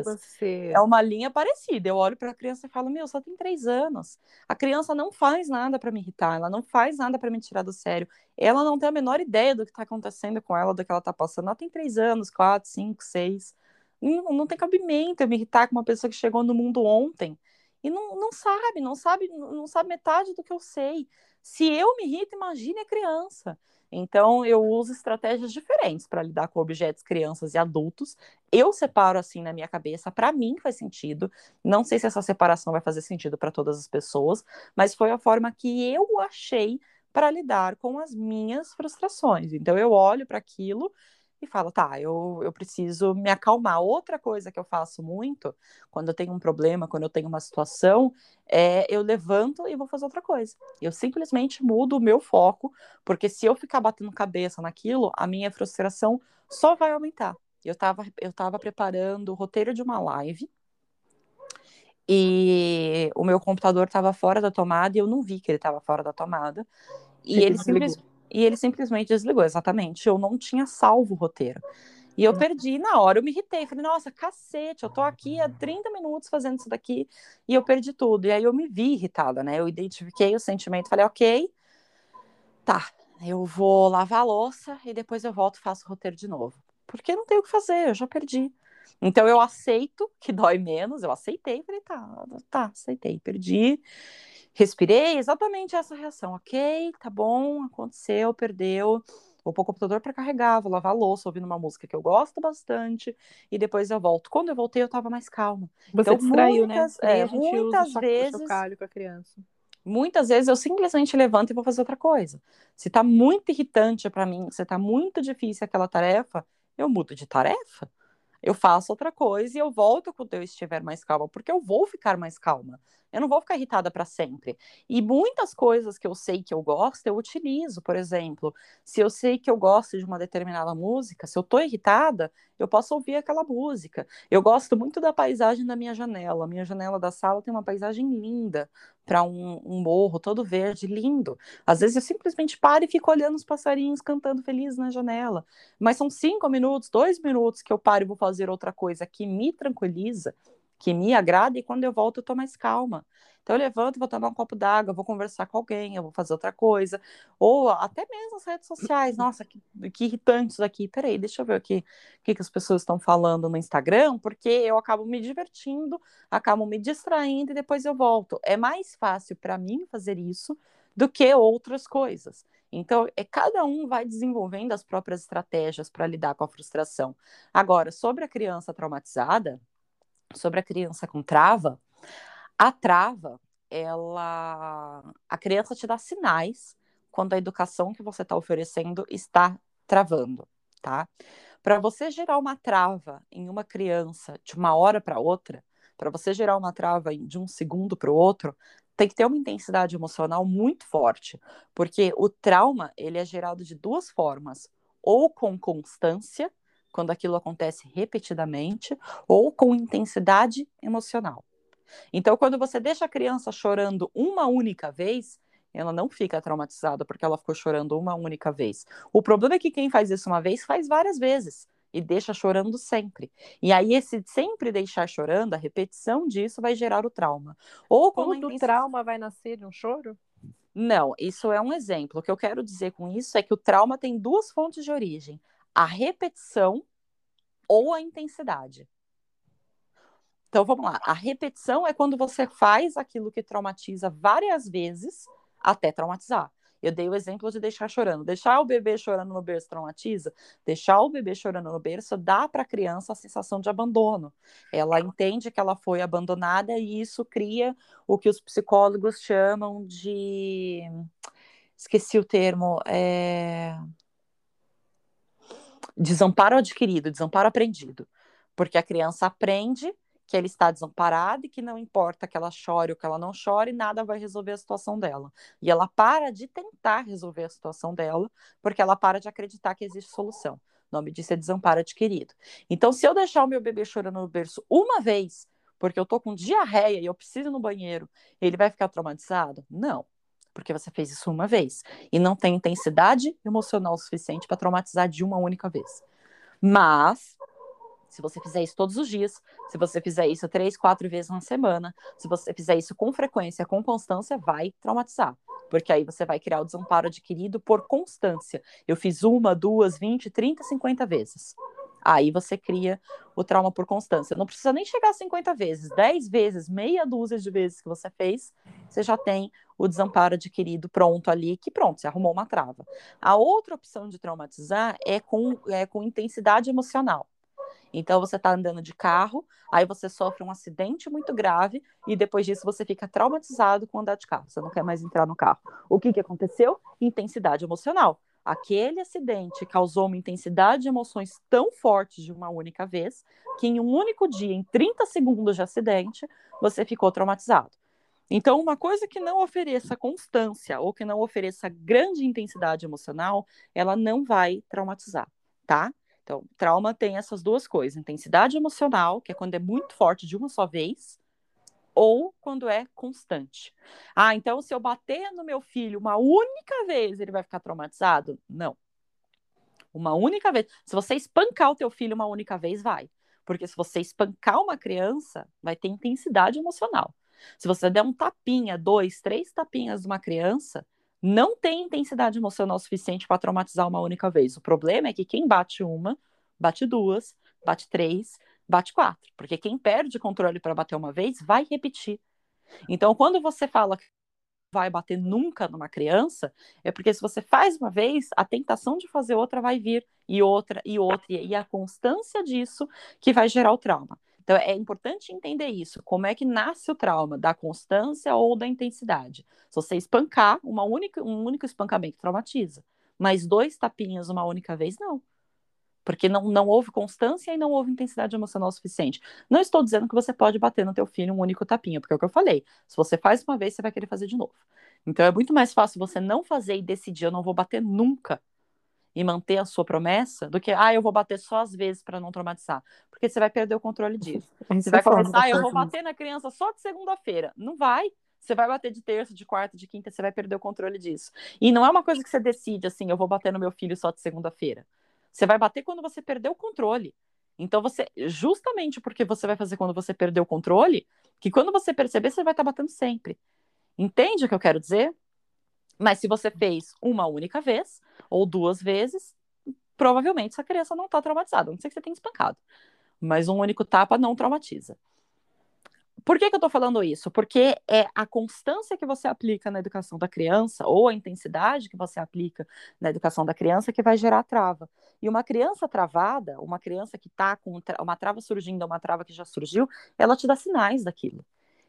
você... é uma linha parecida. Eu olho para a criança e falo: Meu, só tem três anos. A criança não faz nada para me irritar, ela não faz nada para me tirar do sério. Ela não tem a menor ideia do que está acontecendo com ela, do que ela está passando. Ela tem três anos, quatro, cinco, seis. Não, não tem cabimento eu me irritar com uma pessoa que chegou no mundo ontem e não, não sabe, não sabe, não sabe metade do que eu sei. Se eu me irrito, imagine a criança. Então, eu uso estratégias diferentes para lidar com objetos, crianças e adultos. Eu separo assim na minha cabeça, para mim faz sentido. Não sei se essa separação vai fazer sentido para todas as pessoas, mas foi a forma que eu achei para lidar com as minhas frustrações. Então, eu olho para aquilo e falo, tá, eu, eu preciso me acalmar. Outra coisa que eu faço muito, quando eu tenho um problema, quando eu tenho uma situação, é eu levanto e vou fazer outra coisa. Eu simplesmente mudo o meu foco, porque se eu ficar batendo cabeça naquilo, a minha frustração só vai aumentar. Eu estava eu tava preparando o roteiro de uma live, e o meu computador estava fora da tomada e eu não vi que ele estava fora da tomada. E ele, simples, e ele simplesmente desligou, exatamente. Eu não tinha salvo o roteiro. E eu perdi na hora, eu me irritei. Falei, nossa, cacete, eu tô aqui há 30 minutos fazendo isso daqui e eu perdi tudo. E aí eu me vi irritada, né? Eu identifiquei o sentimento, falei, ok, tá, eu vou lavar a louça e depois eu volto e faço o roteiro de novo. Porque não tenho o que fazer, eu já perdi. Então eu aceito que dói menos, eu aceitei, falei, tá, tá, aceitei, perdi, respirei, exatamente essa reação, ok, tá bom, aconteceu, perdeu, vou pôr o computador para carregar, vou lavar a louça, ouvindo uma música que eu gosto bastante, e depois eu volto. Quando eu voltei, eu tava mais calma. Você então, distraiu, né? muitas, né? É, muitas vezes. com a criança. Muitas vezes eu simplesmente levanto e vou fazer outra coisa. Se tá muito irritante para mim, se tá muito difícil aquela tarefa, eu mudo de tarefa eu faço outra coisa e eu volto quando eu estiver mais calma, porque eu vou ficar mais calma. Eu não vou ficar irritada para sempre. E muitas coisas que eu sei que eu gosto, eu utilizo. Por exemplo, se eu sei que eu gosto de uma determinada música, se eu estou irritada, eu posso ouvir aquela música. Eu gosto muito da paisagem da minha janela. A minha janela da sala tem uma paisagem linda para um, um, morro todo verde, lindo. Às vezes eu simplesmente paro e fico olhando os passarinhos cantando feliz na janela. Mas são cinco minutos, dois minutos que eu paro e vou fazer outra coisa que me tranquiliza que me agrada e quando eu volto eu tô mais calma. Então eu levanto, vou tomar um copo d'água, vou conversar com alguém, eu vou fazer outra coisa, ou até mesmo as redes sociais. Nossa, que, que irritante isso daqui. Peraí, deixa eu ver aqui o que, que as pessoas estão falando no Instagram, porque eu acabo me divertindo, acabo me distraindo e depois eu volto. É mais fácil para mim fazer isso do que outras coisas. Então, é cada um vai desenvolvendo as próprias estratégias para lidar com a frustração. Agora, sobre a criança traumatizada, sobre a criança com trava, a trava, ela. A criança te dá sinais quando a educação que você está oferecendo está travando, tá? Para você gerar uma trava em uma criança de uma hora para outra, para você gerar uma trava de um segundo para o outro, tem que ter uma intensidade emocional muito forte, porque o trauma ele é gerado de duas formas, ou com constância, quando aquilo acontece repetidamente, ou com intensidade emocional. Então, quando você deixa a criança chorando uma única vez, ela não fica traumatizada porque ela ficou chorando uma única vez. O problema é que quem faz isso uma vez faz várias vezes e deixa chorando sempre. E aí esse sempre deixar chorando, a repetição disso vai gerar o trauma. Ou quando Todo trauma vai nascer de um choro? Não, isso é um exemplo. O que eu quero dizer com isso é que o trauma tem duas fontes de origem: a repetição ou a intensidade. Então vamos lá. A repetição é quando você faz aquilo que traumatiza várias vezes até traumatizar. Eu dei o exemplo de deixar chorando. Deixar o bebê chorando no berço traumatiza. Deixar o bebê chorando no berço dá para a criança a sensação de abandono. Ela entende que ela foi abandonada e isso cria o que os psicólogos chamam de. Esqueci o termo. É desamparo adquirido, desamparo aprendido. Porque a criança aprende que ela está desamparada e que não importa que ela chore ou que ela não chore, nada vai resolver a situação dela. E ela para de tentar resolver a situação dela, porque ela para de acreditar que existe solução. O nome disso é desamparo adquirido. Então, se eu deixar o meu bebê chorando no berço uma vez, porque eu tô com diarreia e eu preciso ir no banheiro, ele vai ficar traumatizado? Não porque você fez isso uma vez e não tem intensidade emocional suficiente para traumatizar de uma única vez. Mas se você fizer isso todos os dias, se você fizer isso três, quatro vezes na semana, se você fizer isso com frequência, com constância, vai traumatizar. Porque aí você vai criar o desamparo adquirido por constância. Eu fiz uma, duas, vinte, trinta, cinquenta vezes. Aí você cria o trauma por constância. Não precisa nem chegar a 50 vezes, 10 vezes, meia dúzia de vezes que você fez, você já tem o desamparo adquirido pronto ali, que pronto, você arrumou uma trava. A outra opção de traumatizar é com, é com intensidade emocional. Então você está andando de carro, aí você sofre um acidente muito grave e depois disso você fica traumatizado com andar de carro. Você não quer mais entrar no carro. O que, que aconteceu? Intensidade emocional. Aquele acidente causou uma intensidade de emoções tão forte de uma única vez que em um único dia, em 30 segundos de acidente, você ficou traumatizado. Então, uma coisa que não ofereça constância ou que não ofereça grande intensidade emocional, ela não vai traumatizar, tá? Então, trauma tem essas duas coisas: intensidade emocional, que é quando é muito forte de uma só vez, ou quando é constante. Ah, então se eu bater no meu filho uma única vez, ele vai ficar traumatizado? Não. Uma única vez. Se você espancar o teu filho uma única vez, vai. Porque se você espancar uma criança, vai ter intensidade emocional. Se você der um tapinha, dois, três tapinhas de uma criança, não tem intensidade emocional suficiente para traumatizar uma única vez. O problema é que quem bate uma, bate duas, bate três, bate quatro. Porque quem perde controle para bater uma vez vai repetir. Então, quando você fala que vai bater nunca numa criança, é porque se você faz uma vez, a tentação de fazer outra vai vir, e outra, e outra, e a constância disso que vai gerar o trauma. Então, é importante entender isso. Como é que nasce o trauma? Da constância ou da intensidade? Se você espancar, uma única, um único espancamento traumatiza. Mas dois tapinhas uma única vez, não porque não, não houve constância e não houve intensidade emocional suficiente. Não estou dizendo que você pode bater no teu filho um único tapinha, porque é o que eu falei. Se você faz uma vez, você vai querer fazer de novo. Então é muito mais fácil você não fazer e decidir, eu não vou bater nunca, e manter a sua promessa, do que, ah, eu vou bater só às vezes para não traumatizar. Porque você vai perder o controle disso. Você vai começar, ah, eu vou bater na criança só de segunda-feira. Não vai. Você vai bater de terça, de quarta, de quinta, você vai perder o controle disso. E não é uma coisa que você decide assim, eu vou bater no meu filho só de segunda-feira. Você vai bater quando você perder o controle. Então você, justamente porque você vai fazer quando você perder o controle, que quando você perceber, você vai estar tá batendo sempre. Entende o que eu quero dizer? Mas se você fez uma única vez ou duas vezes, provavelmente essa criança não está traumatizada. Não sei que você tenha espancado. Mas um único tapa não traumatiza. Por que, que eu estou falando isso? Porque é a constância que você aplica na educação da criança, ou a intensidade que você aplica na educação da criança, que vai gerar trava. E uma criança travada, uma criança que está com uma trava surgindo, uma trava que já surgiu, ela te dá sinais daquilo.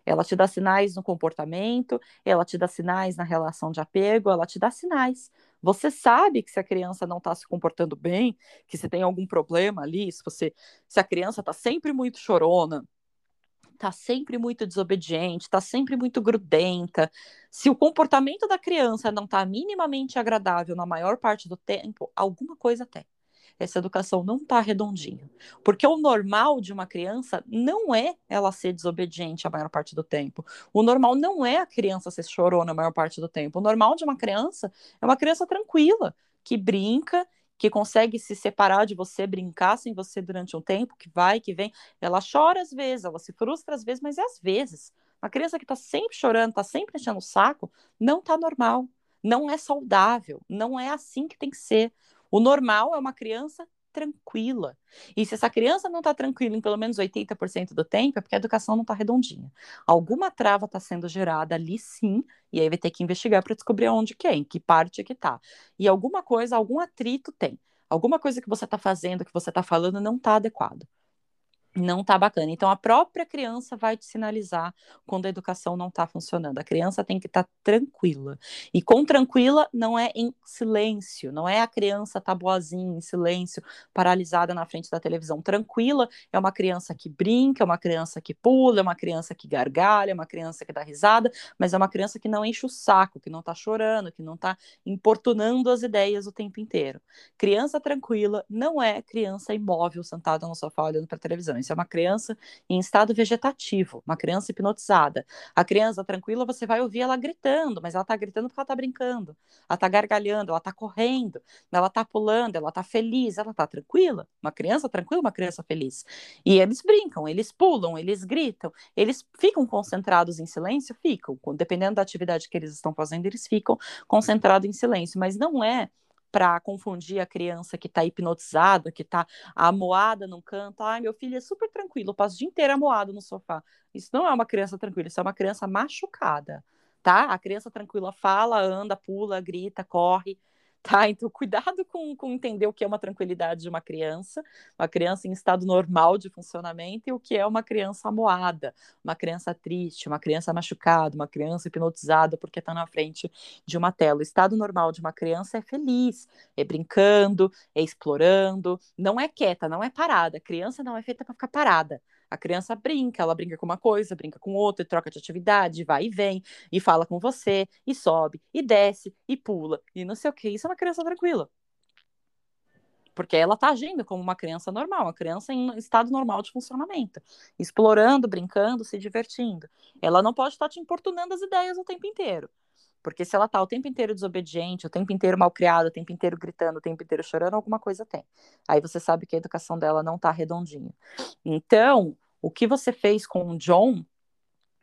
Ela te dá sinais no comportamento, ela te dá sinais na relação de apego, ela te dá sinais. Você sabe que se a criança não está se comportando bem, que se tem algum problema ali, se você, se a criança está sempre muito chorona, tá sempre muito desobediente, tá sempre muito grudenta, se o comportamento da criança não tá minimamente agradável na maior parte do tempo, alguma coisa tem. Essa educação não tá redondinha. Porque o normal de uma criança não é ela ser desobediente a maior parte do tempo. O normal não é a criança ser chorona a maior parte do tempo. O normal de uma criança é uma criança tranquila, que brinca que consegue se separar de você, brincar sem você durante um tempo, que vai, que vem. Ela chora às vezes, ela se frustra às vezes, mas é às vezes. Uma criança que está sempre chorando, está sempre enchendo o saco, não está normal, não é saudável, não é assim que tem que ser. O normal é uma criança tranquila. E se essa criança não está tranquila em pelo menos 80% do tempo, é porque a educação não está redondinha. Alguma trava está sendo gerada ali sim, e aí vai ter que investigar para descobrir onde que é, em que parte que está. E alguma coisa, algum atrito tem. Alguma coisa que você está fazendo, que você está falando, não está adequado não está bacana. Então, a própria criança vai te sinalizar quando a educação não está funcionando. A criança tem que estar tá tranquila. E com tranquila não é em silêncio, não é a criança tá boazinha, em silêncio, paralisada na frente da televisão. Tranquila é uma criança que brinca, é uma criança que pula, é uma criança que gargalha, é uma criança que dá risada, mas é uma criança que não enche o saco, que não está chorando, que não está importunando as ideias o tempo inteiro. Criança tranquila não é criança imóvel sentada no sofá olhando para televisão isso é uma criança em estado vegetativo, uma criança hipnotizada. A criança tranquila, você vai ouvir ela gritando, mas ela está gritando porque ela está brincando, ela está gargalhando, ela está correndo, ela está pulando, ela está feliz, ela está tranquila. Uma criança tranquila, uma criança feliz. E eles brincam, eles pulam, eles gritam, eles ficam concentrados em silêncio? Ficam. Dependendo da atividade que eles estão fazendo, eles ficam concentrados em silêncio, mas não é para confundir a criança que está hipnotizada, que está amoada num canto. Ai, meu filho é super tranquilo, eu passo o dia inteiro amoado no sofá. Isso não é uma criança tranquila, isso é uma criança machucada, tá? A criança tranquila fala, anda, pula, grita, corre. Tá? Então, cuidado com, com entender o que é uma tranquilidade de uma criança, uma criança em estado normal de funcionamento, e o que é uma criança amoada, uma criança triste, uma criança machucada, uma criança hipnotizada porque está na frente de uma tela. O estado normal de uma criança é feliz, é brincando, é explorando, não é quieta, não é parada. A criança não é feita para ficar parada. A criança brinca, ela brinca com uma coisa, brinca com outra, troca de atividade, vai e vem, e fala com você, e sobe, e desce, e pula, e não sei o que. Isso é uma criança tranquila. Porque ela está agindo como uma criança normal, uma criança em estado normal de funcionamento, explorando, brincando, se divertindo. Ela não pode estar te importunando as ideias o tempo inteiro. Porque se ela está o tempo inteiro desobediente, o tempo inteiro mal criada, o tempo inteiro gritando, o tempo inteiro chorando, alguma coisa tem. Aí você sabe que a educação dela não está redondinha. Então, o que você fez com o John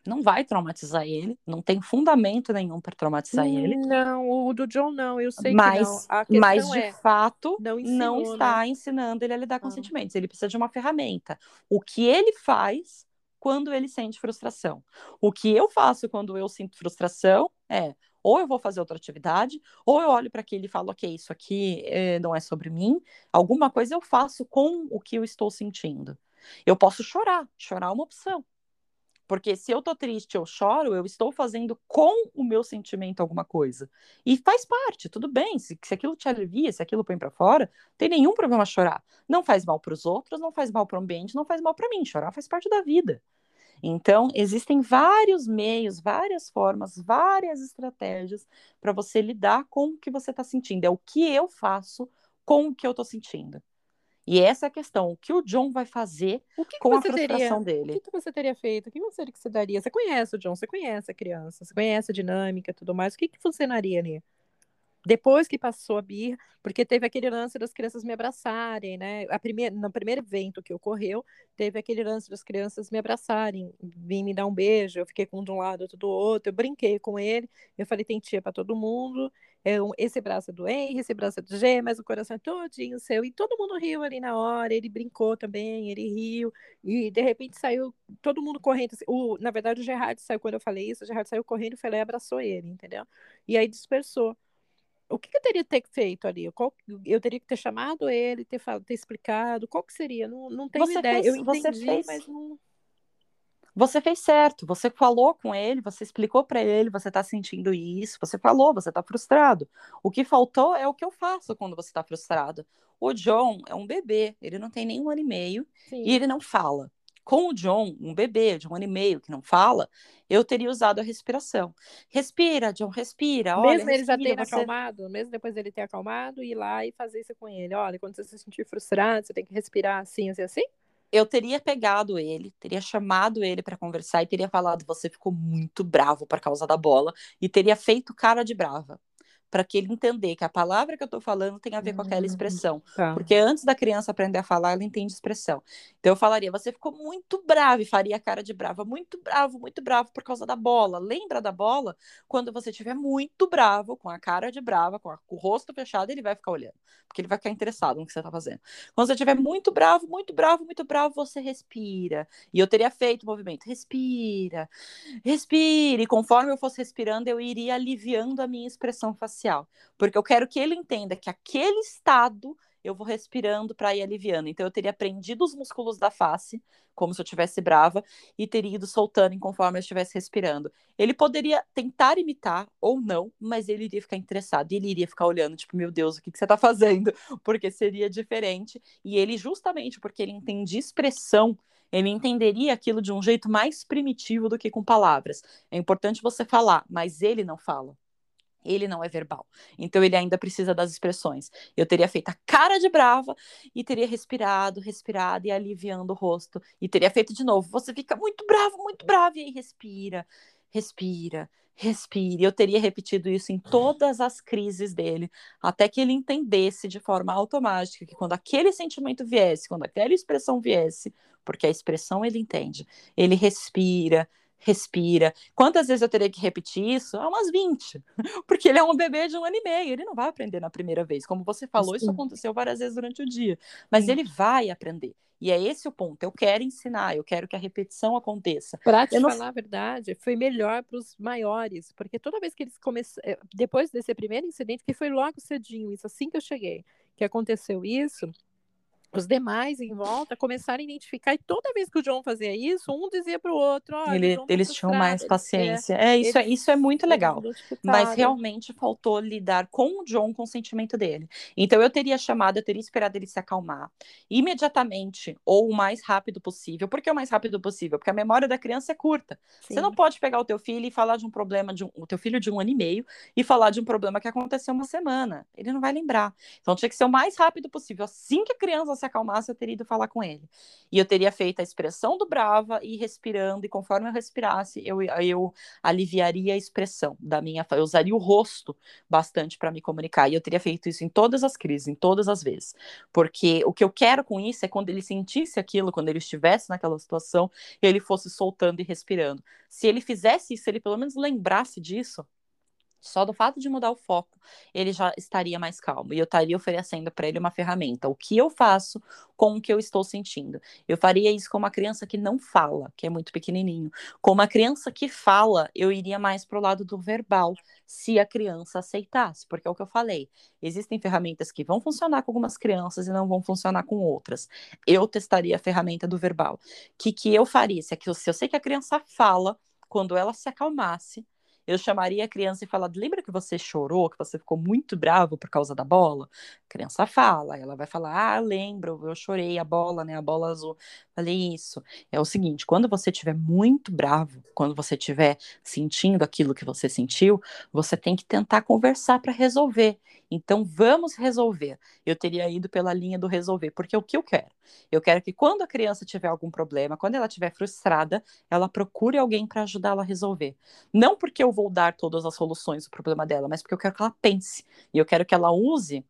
não vai traumatizar ele, não tem fundamento nenhum para traumatizar ele. Não, o do John não, eu sei mas, que não. mas de é, fato não, ensinou, não está né? ensinando ele a lidar com sentimentos. Ele precisa de uma ferramenta. O que ele faz quando ele sente frustração? O que eu faço quando eu sinto frustração é ou eu vou fazer outra atividade, ou eu olho para aquilo e falo, ok, isso aqui eh, não é sobre mim. Alguma coisa eu faço com o que eu estou sentindo. Eu posso chorar, chorar é uma opção. Porque se eu tô triste, eu choro, eu estou fazendo com o meu sentimento alguma coisa. E faz parte, tudo bem. Se, se aquilo te alivia, se aquilo põe para fora, tem nenhum problema chorar. Não faz mal para os outros, não faz mal para o ambiente, não faz mal para mim. Chorar faz parte da vida. Então, existem vários meios, várias formas, várias estratégias para você lidar com o que você está sentindo. É o que eu faço com o que eu estou sentindo. E essa é a questão. O que o John vai fazer que com que a frustração teria, dele? O que, você teria feito? O que você, que você daria? Você conhece o John, você conhece a criança, você conhece a dinâmica e tudo mais. O que, que funcionaria ali? Depois que passou a birra, porque teve aquele lance das crianças me abraçarem, né? A primeira, no primeiro evento que ocorreu, teve aquele lance das crianças me abraçarem, vim me dar um beijo, eu fiquei com um de um lado, outro do outro, eu brinquei com ele, eu falei, tem tia para todo mundo, é, esse braço é do Henry, esse braço é do G, mas o coração é todinho seu, e todo mundo riu ali na hora, ele brincou também, ele riu, e de repente saiu todo mundo correndo, o, na verdade o Gerard saiu, quando eu falei isso, o Gerard saiu correndo, foi lá e abraçou ele, entendeu? E aí dispersou o que, que eu teria que ter feito ali? Qual, eu teria que ter chamado ele, ter, falado, ter explicado, qual que seria? Não, não tenho você ideia. Fez, eu entendi, você fez, mas não. Você fez certo, você falou com ele, você explicou para ele, você está sentindo isso, você falou, você está frustrado. O que faltou é o que eu faço quando você está frustrado. O John é um bebê, ele não tem nem um ano e meio Sim. e ele não fala. Com o John, um bebê de um ano e meio que não fala, eu teria usado a respiração. Respira, John, respira. Mesmo olha, ele respira, já tendo você... acalmado, mesmo depois dele ter acalmado, ir lá e fazer isso com ele. Olha, quando você se sentir frustrado, você tem que respirar assim, assim, assim? Eu teria pegado ele, teria chamado ele para conversar e teria falado: você ficou muito bravo por causa da bola, e teria feito cara de brava para que ele entender que a palavra que eu estou falando tem a ver com aquela hum, expressão. Tá. Porque antes da criança aprender a falar, ela entende expressão. Então eu falaria: você ficou muito bravo e faria a cara de brava, muito bravo, muito bravo por causa da bola. Lembra da bola? Quando você estiver muito bravo, com a cara de brava, com, a, com, o rosto fechado, ele vai ficar olhando, porque ele vai ficar interessado no que você está fazendo. Quando você estiver muito bravo, muito bravo, muito bravo, você respira. E eu teria feito o movimento: respira, respire. E conforme eu fosse respirando, eu iria aliviando a minha expressão facial facial, porque eu quero que ele entenda que aquele estado eu vou respirando para ir aliviando. Então eu teria prendido os músculos da face, como se eu estivesse brava, e teria ido soltando conforme eu estivesse respirando. Ele poderia tentar imitar ou não, mas ele iria ficar interessado e ele iria ficar olhando, tipo, meu Deus, o que, que você está fazendo? Porque seria diferente. E ele, justamente porque ele entendia expressão, ele entenderia aquilo de um jeito mais primitivo do que com palavras. É importante você falar, mas ele não fala. Ele não é verbal. Então ele ainda precisa das expressões. Eu teria feito a cara de brava e teria respirado, respirado e aliviando o rosto. E teria feito de novo. Você fica muito bravo, muito bravo. E aí respira, respira, respira. Eu teria repetido isso em todas as crises dele, até que ele entendesse de forma automática que quando aquele sentimento viesse, quando aquela expressão viesse, porque a expressão ele entende, ele respira, respira. Quantas vezes eu teria que repetir isso? Ah, umas 20. Porque ele é um bebê de um ano e meio, ele não vai aprender na primeira vez. Como você falou, Sim. isso aconteceu várias vezes durante o dia. Mas Sim. ele vai aprender. E é esse o ponto. Eu quero ensinar, eu quero que a repetição aconteça. Para te não... falar a verdade, foi melhor para os maiores, porque toda vez que eles começaram, eh, depois desse primeiro incidente, que foi logo cedinho, isso assim que eu cheguei, que aconteceu isso, os demais em volta começaram a identificar, e toda vez que o John fazia isso, um dizia para o outro: oh, Ele, tá eles tinham mais paciência. É, é isso, é, isso é muito legal. Mas realmente faltou lidar com o John, com o sentimento dele. Então eu teria chamado, eu teria esperado ele se acalmar imediatamente, ou o mais rápido possível. Por que o mais rápido possível? Porque a memória da criança é curta. Sim. Você não pode pegar o teu filho e falar de um problema de um, o teu filho de um ano e meio e falar de um problema que aconteceu uma semana. Ele não vai lembrar. Então tinha que ser o mais rápido possível. Assim que a criança se acalmasse, eu teria ido falar com ele. E eu teria feito a expressão do brava e respirando, e conforme eu respirasse, eu, eu aliviaria a expressão da minha. Eu usaria o rosto bastante para me comunicar. E eu teria feito isso em todas as crises, em todas as vezes. Porque o que eu quero com isso é quando ele sentisse aquilo, quando ele estivesse naquela situação, ele fosse soltando e respirando. Se ele fizesse isso, ele pelo menos lembrasse disso, só do fato de mudar o foco, ele já estaria mais calmo e eu estaria oferecendo para ele uma ferramenta. O que eu faço com o que eu estou sentindo? Eu faria isso com uma criança que não fala, que é muito pequenininho. Com uma criança que fala, eu iria mais para o lado do verbal, se a criança aceitasse, porque é o que eu falei. Existem ferramentas que vão funcionar com algumas crianças e não vão funcionar com outras. Eu testaria a ferramenta do verbal. O que, que eu faria? Se, se eu sei que a criança fala, quando ela se acalmasse, eu chamaria a criança e falaria: lembra que você chorou, que você ficou muito bravo por causa da bola? A criança fala, ela vai falar: ah, lembro, eu chorei, a bola, né, a bola azul. Falei isso. É o seguinte, quando você estiver muito bravo, quando você estiver sentindo aquilo que você sentiu, você tem que tentar conversar para resolver. Então, vamos resolver. Eu teria ido pela linha do resolver, porque o que eu quero? Eu quero que quando a criança tiver algum problema, quando ela estiver frustrada, ela procure alguém para ajudá-la a resolver. Não porque eu vou dar todas as soluções do problema dela, mas porque eu quero que ela pense. E eu quero que ela use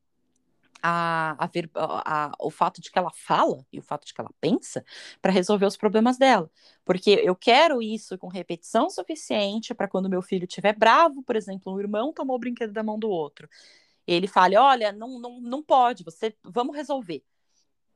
a, a, a, o fato de que ela fala e o fato de que ela pensa para resolver os problemas dela. Porque eu quero isso com repetição suficiente para quando meu filho estiver bravo, por exemplo, um irmão tomou o brinquedo da mão do outro. Ele fale: Olha, não, não, não pode, você vamos resolver.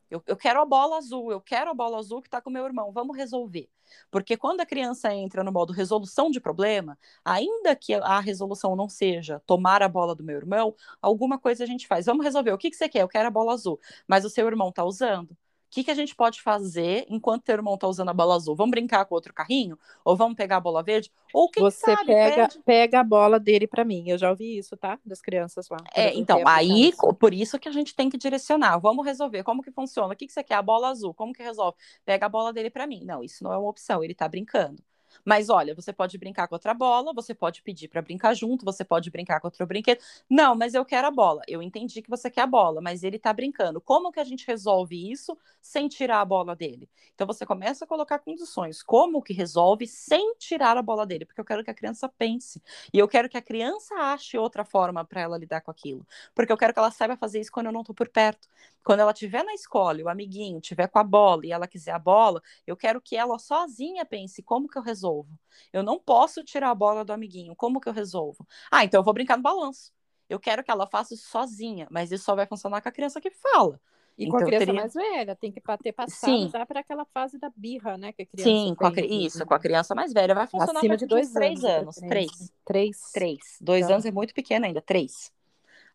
Eu, eu quero a bola azul, eu quero a bola azul que está com meu irmão, vamos resolver. Porque quando a criança entra no modo resolução de problema, ainda que a resolução não seja tomar a bola do meu irmão, alguma coisa a gente faz. Vamos resolver. O que, que você quer? Eu quero a bola azul. Mas o seu irmão está usando que, que a gente pode fazer enquanto o teu irmão tá usando a bola azul? Vamos brincar com outro carrinho? Ou vamos pegar a bola verde? Ou quem Você sabe, pega, pega a bola dele para mim. Eu já ouvi isso, tá? Das crianças lá. É, então, aí, por isso que a gente tem que direcionar. Vamos resolver. Como que funciona? O que, que você quer? A bola azul. Como que resolve? Pega a bola dele para mim. Não, isso não é uma opção. Ele tá brincando. Mas olha, você pode brincar com outra bola, você pode pedir para brincar junto, você pode brincar com outro brinquedo. Não, mas eu quero a bola. Eu entendi que você quer a bola, mas ele está brincando. Como que a gente resolve isso sem tirar a bola dele? Então você começa a colocar condições. Como que resolve sem tirar a bola dele? Porque eu quero que a criança pense. E eu quero que a criança ache outra forma para ela lidar com aquilo. Porque eu quero que ela saiba fazer isso quando eu não estou por perto. Quando ela estiver na escola, o amiguinho estiver com a bola e ela quiser a bola, eu quero que ela sozinha pense como que eu resolvo resolvo? Eu não posso tirar a bola do amiguinho. Como que eu resolvo? Ah, então eu vou brincar no balanço. Eu quero que ela faça isso sozinha, mas isso só vai funcionar com a criança que fala. E então, com a criança teria... mais velha, tem que ter passado Sim. já para aquela fase da birra, né? Que a criança Sim, com a, isso, com a criança mais velha. Vai funcionar Acima de dois três anos. anos. Três. Três. Três. Dois então... anos é muito pequeno ainda. Três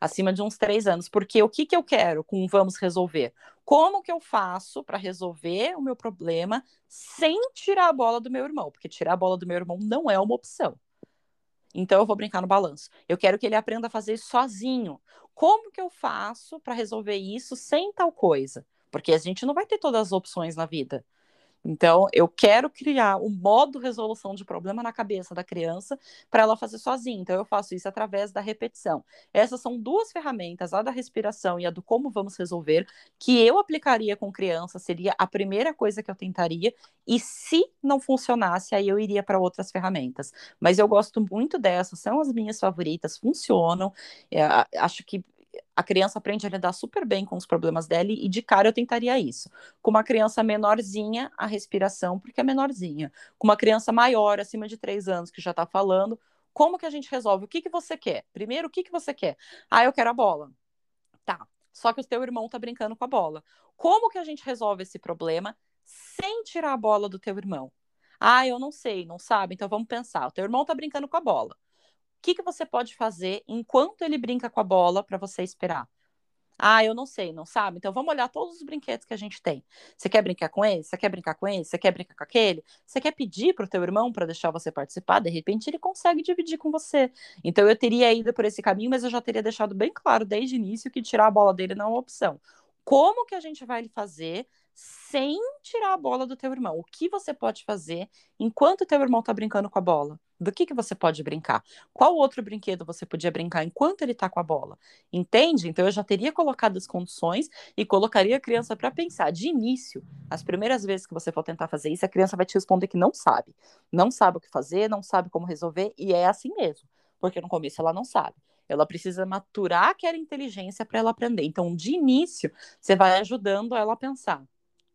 acima de uns três anos. Porque o que, que eu quero com Vamos Resolver? Como que eu faço para resolver o meu problema sem tirar a bola do meu irmão? Porque tirar a bola do meu irmão não é uma opção. Então eu vou brincar no balanço. Eu quero que ele aprenda a fazer isso sozinho. Como que eu faço para resolver isso sem tal coisa? Porque a gente não vai ter todas as opções na vida. Então, eu quero criar um modo resolução de problema na cabeça da criança para ela fazer sozinha. Então, eu faço isso através da repetição. Essas são duas ferramentas, a da respiração e a do como vamos resolver, que eu aplicaria com criança, seria a primeira coisa que eu tentaria. E se não funcionasse, aí eu iria para outras ferramentas. Mas eu gosto muito dessas, são as minhas favoritas, funcionam. É, acho que A criança aprende a lidar super bem com os problemas dela e de cara eu tentaria isso. Com uma criança menorzinha, a respiração, porque é menorzinha. Com uma criança maior, acima de três anos, que já está falando, como que a gente resolve? O que, que você quer? Primeiro, o que, que você quer? Ah, eu quero a bola. Tá. Só que o teu irmão tá brincando com a bola. Como que a gente resolve esse problema sem tirar a bola do teu irmão? Ah, eu não sei, não sabe? Então vamos pensar. O teu irmão tá brincando com a bola. Que, que você pode fazer enquanto ele brinca com a bola para você esperar? Ah, eu não sei, não sabe? Então vamos olhar todos os brinquedos que a gente tem. Você quer brincar com esse? Você quer brincar com esse? Você quer brincar com aquele? Você quer pedir para o teu irmão para deixar você participar? De repente ele consegue dividir com você. Então eu teria ido por esse caminho, mas eu já teria deixado bem claro desde o início que tirar a bola dele não é uma opção. Como que a gente vai fazer sem tirar a bola do teu irmão. O que você pode fazer enquanto o teu irmão está brincando com a bola? Do que, que você pode brincar? Qual outro brinquedo você podia brincar enquanto ele está com a bola? Entende? Então eu já teria colocado as condições e colocaria a criança para pensar. De início, as primeiras vezes que você for tentar fazer isso, a criança vai te responder que não sabe. Não sabe o que fazer, não sabe como resolver, e é assim mesmo. Porque no começo ela não sabe. Ela precisa maturar aquela inteligência para ela aprender. Então, de início, você vai ajudando ela a pensar.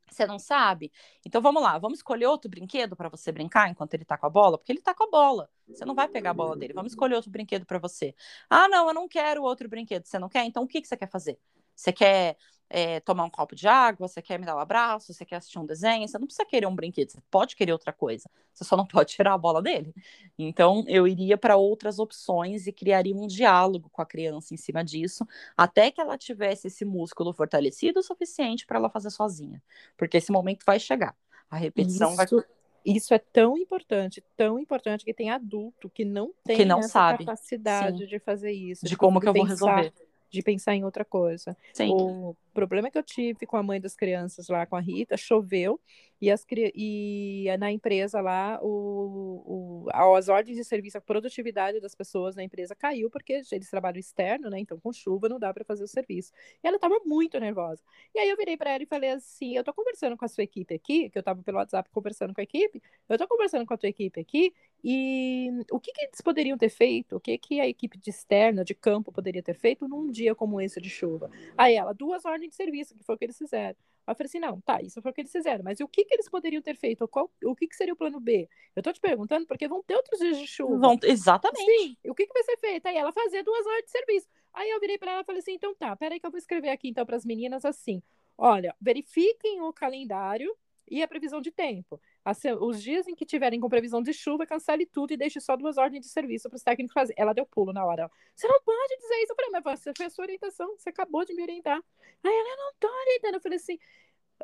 Você não sabe? Então vamos lá, vamos escolher outro brinquedo para você brincar enquanto ele tá com a bola, porque ele tá com a bola. Você não vai pegar a bola dele. Vamos escolher outro brinquedo para você. Ah, não, eu não quero outro brinquedo. Você não quer? Então o que, que você quer fazer? Você quer é, tomar um copo de água, você quer me dar um abraço, você quer assistir um desenho, você não precisa querer um brinquedo, você pode querer outra coisa, você só não pode tirar a bola dele. Então, eu iria para outras opções e criaria um diálogo com a criança em cima disso, até que ela tivesse esse músculo fortalecido o suficiente para ela fazer sozinha, porque esse momento vai chegar. A repetição isso, vai. Isso é tão importante, tão importante que tem adulto que não tem que não essa sabe. capacidade Sim. de fazer isso. De como que eu vou pensar- resolver. De pensar em outra coisa. Sim. O problema que eu tive com a mãe das crianças lá, com a Rita, choveu e, as, e na empresa lá, o, o, as ordens de serviço, a produtividade das pessoas na empresa caiu porque eles trabalham externo, né? Então, com chuva não dá para fazer o serviço. E ela estava muito nervosa. E aí eu virei para ela e falei assim: eu tô conversando com a sua equipe aqui, que eu estava pelo WhatsApp conversando com a equipe, eu tô conversando com a tua equipe aqui, e o que, que eles poderiam ter feito? O que, que a equipe de externa, de campo, poderia ter feito num dia como esse de chuva? Aí ela, duas ordens de serviço, que foi o que eles fizeram. Aí eu falei assim: não, tá, isso foi o que eles fizeram, mas o que, que eles poderiam ter feito? Qual, o que, que seria o plano B? Eu tô te perguntando porque vão ter outros dias de chuva. Vão- Exatamente. Sim, e o que, que vai ser feito? Aí ela fazer duas horas de serviço. Aí eu virei para ela e falei assim: então tá, peraí que eu vou escrever aqui então para as meninas assim: olha, verifiquem o calendário e a previsão de tempo. Assim, os dias em que tiverem com previsão de chuva, cancele tudo e deixe só duas ordens de serviço para os técnicos fazer. Ela deu pulo na hora. Você não pode dizer isso para mim, mas você fez sua orientação, você acabou de me orientar. Aí ela "Eu não tô orientando. Eu falei assim: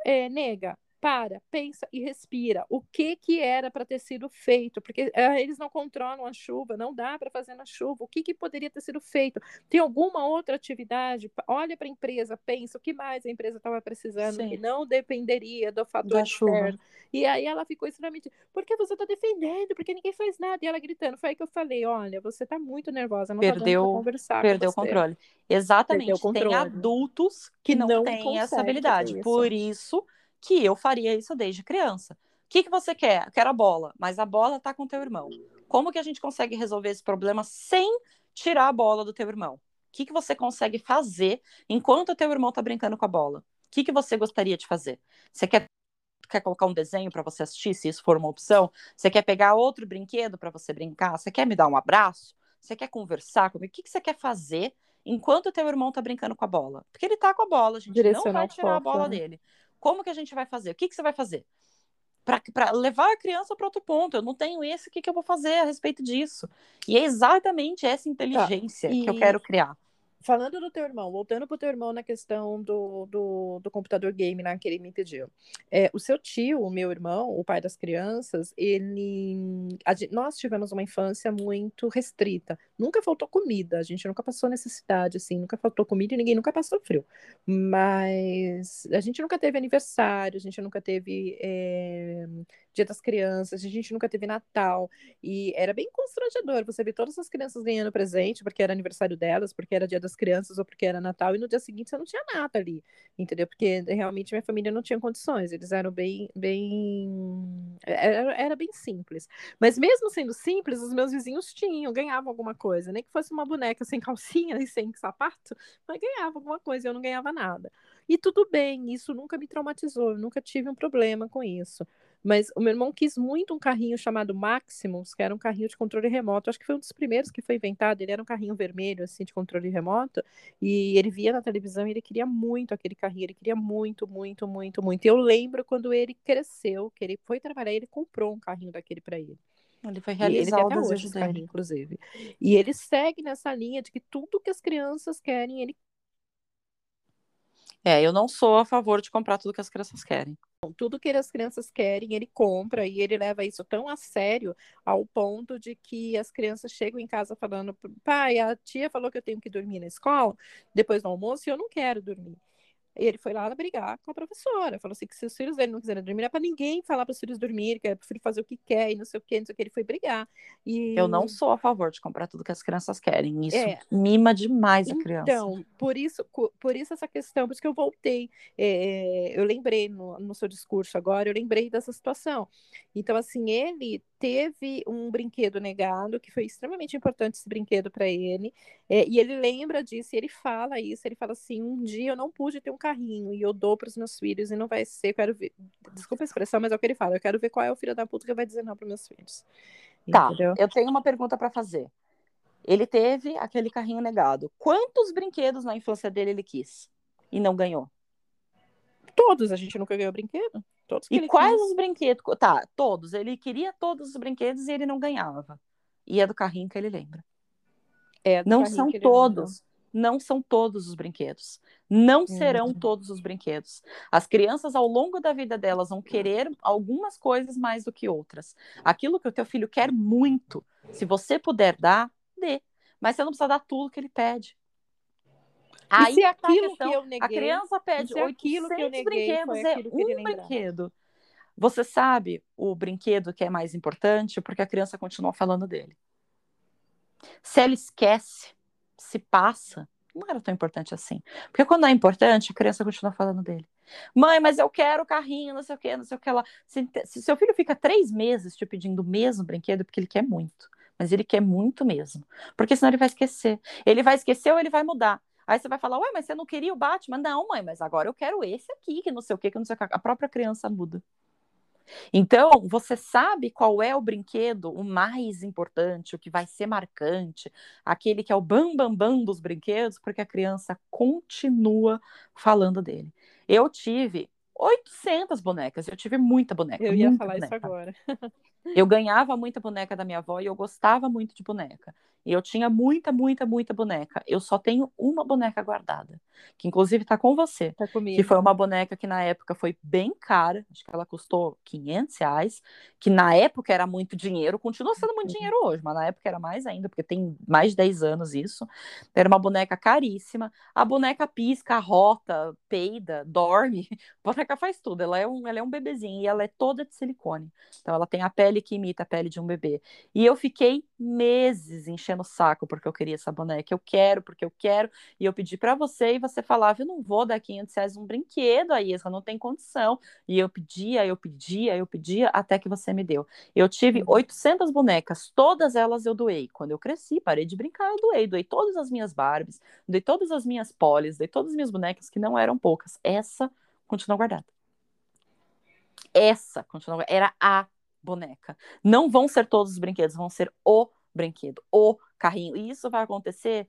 é, nega, para, pensa e respira. O que que era para ter sido feito? Porque é, eles não controlam a chuva, não dá para fazer na chuva. O que que poderia ter sido feito? Tem alguma outra atividade? Olha para a empresa, pensa o que mais a empresa estava precisando, Sim. que não dependeria do fator Da chuva. externo. E aí ela ficou extremamente, porque você está defendendo, porque ninguém faz nada. E ela gritando, foi aí que eu falei, olha, você está muito nervosa, não dando Perdeu- para conversar Perdeu o controle. Exatamente. Perdeu o controle. Tem adultos que, Que não, não têm essa habilidade. isso. Por isso que eu faria isso desde criança. O que, que você quer? Eu Quero a bola, mas a bola tá com teu irmão. Como que a gente consegue resolver esse problema sem tirar a bola do teu irmão? O que, que você consegue fazer enquanto o teu irmão tá brincando com a bola? O que, que você gostaria de fazer? Você quer, quer colocar um desenho para você assistir, se isso for uma opção? Você quer pegar outro brinquedo para você brincar? Você quer me dar um abraço? Você quer conversar comigo? O que, que você quer fazer enquanto o teu irmão tá brincando com a bola? Porque ele tá com a bola, a gente não vai tirar a bola né? dele. Como que a gente vai fazer? O que, que você vai fazer? Para levar a criança para outro ponto. Eu não tenho esse, o que, que eu vou fazer a respeito disso? E é exatamente essa inteligência que eu e- quero criar. Falando do teu irmão, voltando pro teu irmão na questão do, do, do computador game lá que ele me pediu. É, o seu tio, o meu irmão, o pai das crianças, ele. a nós tivemos uma infância muito restrita. Nunca faltou comida, a gente nunca passou necessidade, assim, nunca faltou comida e ninguém nunca passou frio. Mas a gente nunca teve aniversário, a gente nunca teve é, Dia das Crianças, a gente nunca teve Natal. E era bem constrangedor você ver todas as crianças ganhando presente, porque era aniversário delas, porque era Dia das Crianças ou porque era Natal, e no dia seguinte você não tinha nada ali, entendeu? Porque realmente minha família não tinha condições, eles eram bem. bem... Era, era bem simples. Mas mesmo sendo simples, os meus vizinhos tinham, ganhavam alguma coisa, nem que fosse uma boneca sem calcinha e sem sapato, mas ganhava alguma coisa, eu não ganhava nada. E tudo bem, isso nunca me traumatizou, eu nunca tive um problema com isso. Mas o meu irmão quis muito um carrinho chamado Maximus, que era um carrinho de controle remoto. Acho que foi um dos primeiros que foi inventado. Ele era um carrinho vermelho, assim, de controle remoto. E ele via na televisão e ele queria muito aquele carrinho. Ele queria muito, muito, muito, muito. E eu lembro quando ele cresceu, que ele foi trabalhar, ele comprou um carrinho daquele para ele. Ele foi realizar ele até hoje esse carrinho, inclusive. E ele segue nessa linha de que tudo que as crianças querem, ele é, eu não sou a favor de comprar tudo que as crianças querem. Tudo que as crianças querem, ele compra e ele leva isso tão a sério ao ponto de que as crianças chegam em casa falando: pai, a tia falou que eu tenho que dormir na escola depois do almoço e eu não quero dormir. E ele foi lá brigar com a professora. Falou assim: que se os filhos dele não quiserem dormir, é para ninguém falar para os filhos dormir, que é para o filho fazer o que quer e não sei o que, não sei o que. Ele foi brigar. E... Eu não sou a favor de comprar tudo que as crianças querem. Isso é. mima demais a criança. Então, por isso, por isso essa questão, por isso que eu voltei. É, eu lembrei no, no seu discurso agora, eu lembrei dessa situação. Então, assim, ele teve um brinquedo negado, que foi extremamente importante esse brinquedo para ele, é, e ele lembra disso, e ele fala isso, ele fala assim, um dia eu não pude ter um carrinho, e eu dou para os meus filhos, e não vai ser, eu quero ver, desculpa a expressão, mas é o que ele fala, eu quero ver qual é o filho da puta que vai dizer não para meus filhos. Tá, Entendeu? eu tenho uma pergunta para fazer. Ele teve aquele carrinho negado. Quantos brinquedos na infância dele ele quis e não ganhou? Todos, a gente nunca ganhou brinquedo. Todos e quais os brinquedos? Tá, todos. Ele queria todos os brinquedos e ele não ganhava. E é do carrinho que ele lembra. É não são todos. Não são todos os brinquedos. Não serão uhum. todos os brinquedos. As crianças, ao longo da vida delas, vão querer algumas coisas mais do que outras. Aquilo que o teu filho quer muito, se você puder dar, dê. Mas você não precisa dar tudo que ele pede. Aí se tá aquilo questão, que eu neguei, a criança pede 800 que eu neguei, brinquedos, é um brinquedo. Você sabe o brinquedo que é mais importante porque a criança continua falando dele. Se ela esquece, se passa, não era tão importante assim. Porque quando é importante, a criança continua falando dele. Mãe, mas eu quero o carrinho, não sei o que, não sei o que lá. Se, se seu filho fica três meses te pedindo o mesmo brinquedo, porque ele quer muito. Mas ele quer muito mesmo. Porque senão ele vai esquecer. Ele vai esquecer ou ele vai mudar. Aí você vai falar, ué, mas você não queria o Batman? Não, mãe, mas agora eu quero esse aqui, que não sei o que, que não sei o que. A própria criança muda. Então, você sabe qual é o brinquedo o mais importante, o que vai ser marcante, aquele que é o bam bam bam dos brinquedos, porque a criança continua falando dele. Eu tive 800 bonecas, eu tive muita boneca. Eu ia falar boneca. isso agora. eu ganhava muita boneca da minha avó e eu gostava muito de boneca. E eu tinha muita, muita, muita boneca. Eu só tenho uma boneca guardada, que inclusive está com você. Tá comigo. Que foi uma boneca que na época foi bem cara, acho que ela custou 500 reais, que na época era muito dinheiro, continua sendo muito uhum. dinheiro hoje, mas na época era mais ainda, porque tem mais de 10 anos isso. Era uma boneca caríssima. A boneca pisca, rota, peida, dorme. A boneca faz tudo. Ela é um, ela é um bebezinho e ela é toda de silicone. Então ela tem a pele que imita a pele de um bebê. E eu fiquei meses enchendo o saco porque eu queria essa boneca. Eu quero, porque eu quero. E eu pedi para você e você falava: eu não vou dar 500 reais um brinquedo, aí, eu não tem condição. E eu pedia, eu pedia, eu pedia, até que você me deu. Eu tive 800 uhum. bonecas, todas elas eu doei. Quando eu cresci, parei de brincar, eu doei. Doei todas as minhas Barbies, doei todas as minhas polis, doei todas as minhas bonecas, que não eram poucas. Essa continua guardada. Essa continua Era a boneca. Não vão ser todos os brinquedos, vão ser o brinquedo, o carrinho. E isso vai acontecer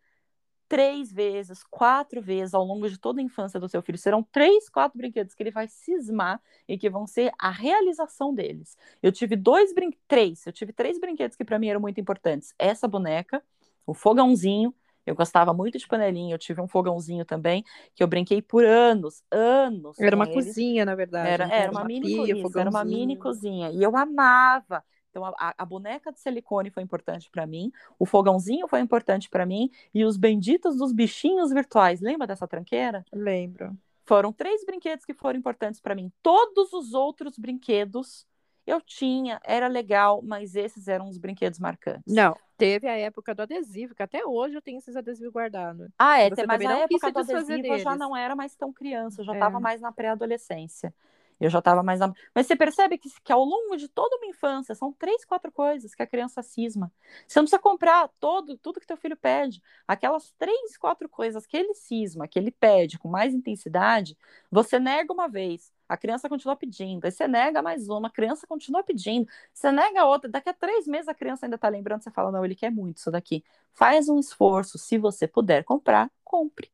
três vezes, quatro vezes ao longo de toda a infância do seu filho. Serão três, quatro brinquedos que ele vai cismar e que vão ser a realização deles. Eu tive dois brinquedos, três, eu tive três brinquedos que para mim eram muito importantes. Essa boneca, o fogãozinho, eu gostava muito de panelinha, eu tive um fogãozinho também, que eu brinquei por anos, anos. Era uma ele. cozinha, na verdade. Era, né? era, uma, uma mini pia, cozinha, era uma mini cozinha. E eu amava. Então, a, a boneca de silicone foi importante para mim, o fogãozinho foi importante para mim, e os benditos dos bichinhos virtuais. Lembra dessa tranqueira? Lembro. Foram três brinquedos que foram importantes para mim. Todos os outros brinquedos Eu tinha, era legal, mas esses eram os brinquedos marcantes. Não, teve a época do adesivo, que até hoje eu tenho esses adesivos guardados. Ah, é, mas a época do adesivo eu já não era mais tão criança, eu já estava é. mais na pré-adolescência. Eu já estava mais. Mas você percebe que, que ao longo de toda uma infância, são três, quatro coisas que a criança cisma. Você não precisa comprar todo, tudo que teu filho pede. Aquelas três, quatro coisas que ele cisma, que ele pede com mais intensidade, você nega uma vez, a criança continua pedindo. Aí você nega mais uma, a criança continua pedindo. Você nega outra, daqui a três meses a criança ainda está lembrando, você fala, não, ele quer muito isso daqui. Faz um esforço, se você puder comprar, compre.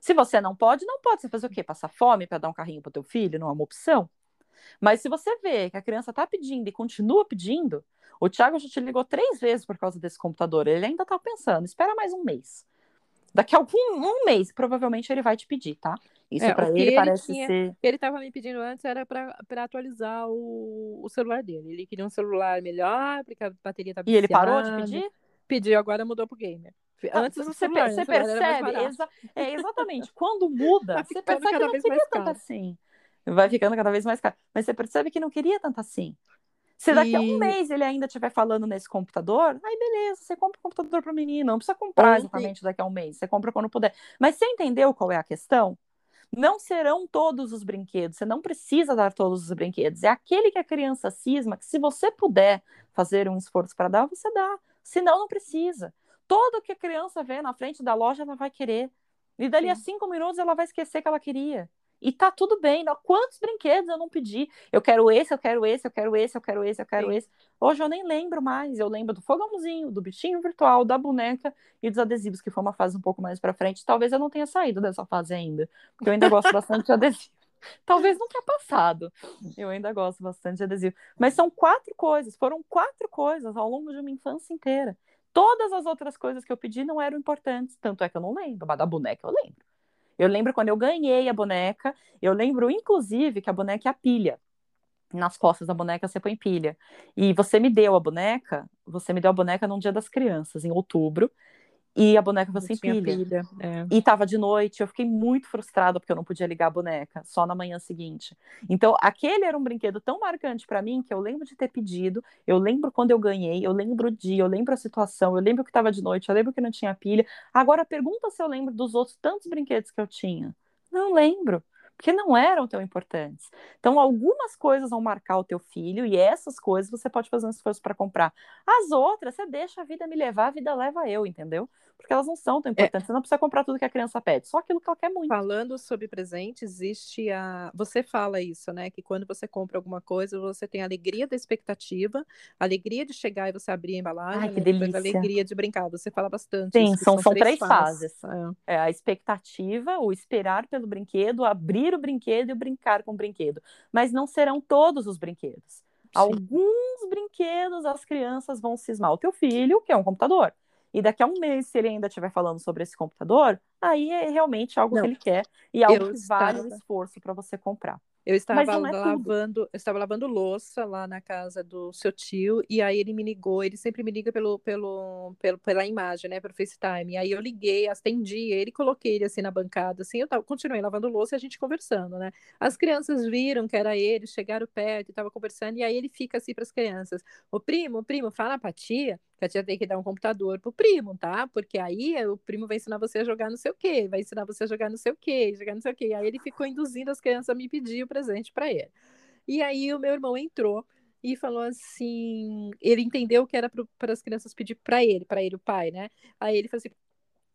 Se você não pode, não pode. Você fazer o quê? Passar fome para dar um carrinho para o teu filho? Não é uma opção. Mas se você vê que a criança está pedindo e continua pedindo, o Thiago já te ligou três vezes por causa desse computador. Ele ainda está pensando, espera mais um mês. Daqui a algum um mês, provavelmente ele vai te pedir, tá? Isso é, para ele, ele, parece tinha, ser. Ele estava me pedindo antes era para atualizar o, o celular dele. Ele queria um celular melhor, porque a bateria estava E ele parou de pedir? Pediu, agora mudou pro gamer. Antes você, celular, você percebe, exa é, exatamente, quando muda, você percebe que não queria tanto assim. Vai ficando cada vez mais caro. Mas você percebe que não queria tanto assim. Se daqui e... a um mês ele ainda estiver falando nesse computador, aí beleza, você compra o um computador para o menino, não precisa comprar exatamente daqui a um mês, você compra quando puder. Mas você entendeu qual é a questão? Não serão todos os brinquedos, você não precisa dar todos os brinquedos. É aquele que a criança cisma, que se você puder fazer um esforço para dar, você dá. Senão, não precisa. Todo que a criança vê na frente da loja, ela vai querer. E dali Sim. a cinco minutos ela vai esquecer que ela queria. E tá tudo bem. Quantos brinquedos eu não pedi? Eu quero esse, eu quero esse, eu quero esse, eu quero esse, eu quero Sim. esse. Hoje eu nem lembro mais. Eu lembro do fogãozinho, do bichinho virtual, da boneca e dos adesivos, que foi uma fase um pouco mais para frente. Talvez eu não tenha saído dessa fase ainda, porque eu ainda gosto bastante de adesivo. Talvez não tenha passado. Eu ainda gosto bastante de adesivo. Mas são quatro coisas, foram quatro coisas ao longo de uma infância inteira. Todas as outras coisas que eu pedi não eram importantes, tanto é que eu não lembro, mas da boneca eu lembro. Eu lembro quando eu ganhei a boneca, eu lembro inclusive que a boneca é a pilha. Nas costas da boneca você põe pilha. E você me deu a boneca, você me deu a boneca num dia das crianças, em outubro, e a boneca foi sem pilha. pilha. É. E tava de noite, eu fiquei muito frustrada porque eu não podia ligar a boneca, só na manhã seguinte. Então, aquele era um brinquedo tão marcante para mim que eu lembro de ter pedido, eu lembro quando eu ganhei, eu lembro o dia, eu lembro a situação, eu lembro que tava de noite, eu lembro que não tinha pilha. Agora, pergunta se eu lembro dos outros tantos brinquedos que eu tinha. Não lembro porque não eram tão importantes. Então, algumas coisas vão marcar o teu filho e essas coisas você pode fazer um esforço para comprar. As outras, você deixa a vida me levar, a vida leva eu, entendeu? Porque elas não são tão é. importantes. É. Você não precisa comprar tudo que a criança pede, só aquilo que ela quer muito. Falando sobre presente, existe a. Você fala isso, né? Que quando você compra alguma coisa, você tem a alegria da expectativa, a alegria de chegar e você abrir a embalagem, Ai, que delícia. a alegria de brincar. Você fala bastante. Sim, isso, são, são, três, três fases. fases. É. é. a expectativa, o esperar pelo brinquedo, abrir o brinquedo e o brincar com o brinquedo. Mas não serão todos os brinquedos. Sim. Alguns brinquedos as crianças vão cismar. O teu filho, que é um computador. E daqui a um mês, se ele ainda estiver falando sobre esse computador, aí é realmente algo Não, que ele quer e algo que vale o esforço para você comprar. Eu estava é lavando, eu estava lavando louça lá na casa do seu tio e aí ele me ligou, ele sempre me liga pelo, pelo, pelo pela imagem, né, pelo FaceTime. Aí eu liguei, atendi ele, coloquei ele assim na bancada, assim, eu tava, continuei lavando louça e a gente conversando, né? As crianças viram que era ele, chegaram perto e tava conversando e aí ele fica assim para as crianças: "O primo, o primo, fala pra tia que a tia tem que dar um computador pro primo, tá? Porque aí o primo vai ensinar você a jogar não sei o quê, vai ensinar você a jogar não sei o quê, jogar não sei o quê. Aí ele ficou induzindo as crianças a me pedir o presente para ele. E aí o meu irmão entrou e falou assim, ele entendeu que era para as crianças pedir para ele, para ele o pai, né? Aí ele falou assim: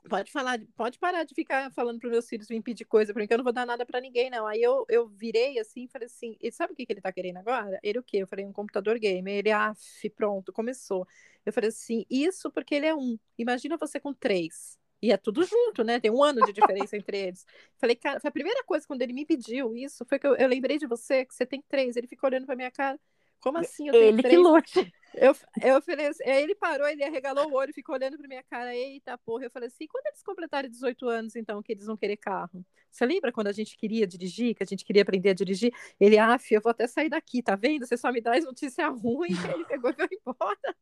Pode falar, pode parar de ficar falando para meus filhos me pedir coisa, porque eu não vou dar nada para ninguém, não. Aí eu, eu virei assim falei assim: e sabe o que, que ele tá querendo agora? Ele o quê? Eu falei: um computador gamer. Ele, af, pronto, começou. Eu falei assim: isso porque ele é um. Imagina você com três. E é tudo junto, né? Tem um ano de diferença entre eles. Falei, cara, a primeira coisa quando ele me pediu isso, foi que eu, eu lembrei de você, que você tem três. Ele ficou olhando pra minha cara. Como assim? Eu tenho ele três? que lute. Eu, eu falei assim, ele parou, ele arregalou o olho, ficou olhando pra minha cara, eita porra. Eu falei assim, quando eles completarem 18 anos, então, que eles vão querer carro? Você lembra quando a gente queria dirigir, que a gente queria aprender a dirigir? Ele, ah, filho, eu vou até sair daqui, tá vendo? Você só me dá notícia ruim. Ele pegou e foi embora.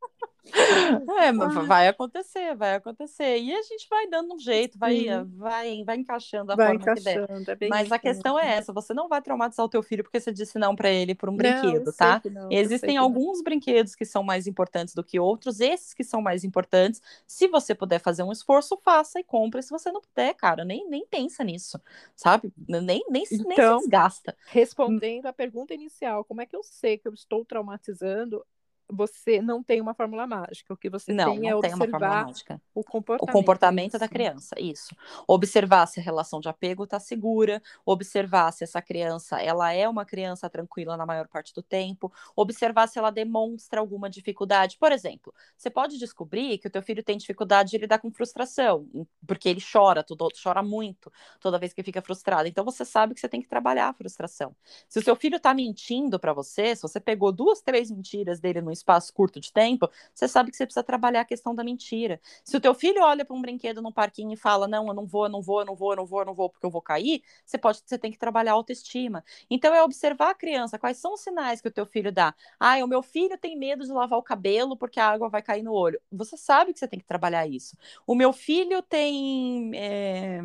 É, vai acontecer, vai acontecer. E a gente vai dando um jeito, vai, vai, vai encaixando a vai forma encaixando, que der. É Mas a questão é essa: você não vai traumatizar o teu filho porque você disse não para ele por um não, brinquedo, tá? Não, Existem alguns não. brinquedos que são mais importantes do que outros, esses que são mais importantes. Se você puder fazer um esforço, faça e compre. Se você não puder, cara, nem, nem pensa nisso, sabe? Nem, nem, então, nem se então, desgasta. Respondendo à pergunta inicial, como é que eu sei que eu estou traumatizando? Você não tem uma fórmula mágica. O que você não, tem é não tem observar o comportamento. O comportamento da criança, isso. Observar se a relação de apego está segura, observar se essa criança ela é uma criança tranquila na maior parte do tempo, observar se ela demonstra alguma dificuldade. Por exemplo, você pode descobrir que o teu filho tem dificuldade de lidar com frustração, porque ele chora, tudo, chora muito toda vez que fica frustrado. Então você sabe que você tem que trabalhar a frustração. Se o seu filho está mentindo para você, se você pegou duas, três mentiras dele no espaço curto de tempo, você sabe que você precisa trabalhar a questão da mentira. Se o teu filho olha para um brinquedo no parquinho e fala: "Não, eu não vou, eu não vou, eu não vou, eu não vou, eu não vou porque eu vou cair", você pode você tem que trabalhar a autoestima. Então é observar a criança, quais são os sinais que o teu filho dá. Ah, o meu filho tem medo de lavar o cabelo porque a água vai cair no olho. Você sabe que você tem que trabalhar isso. O meu filho tem é,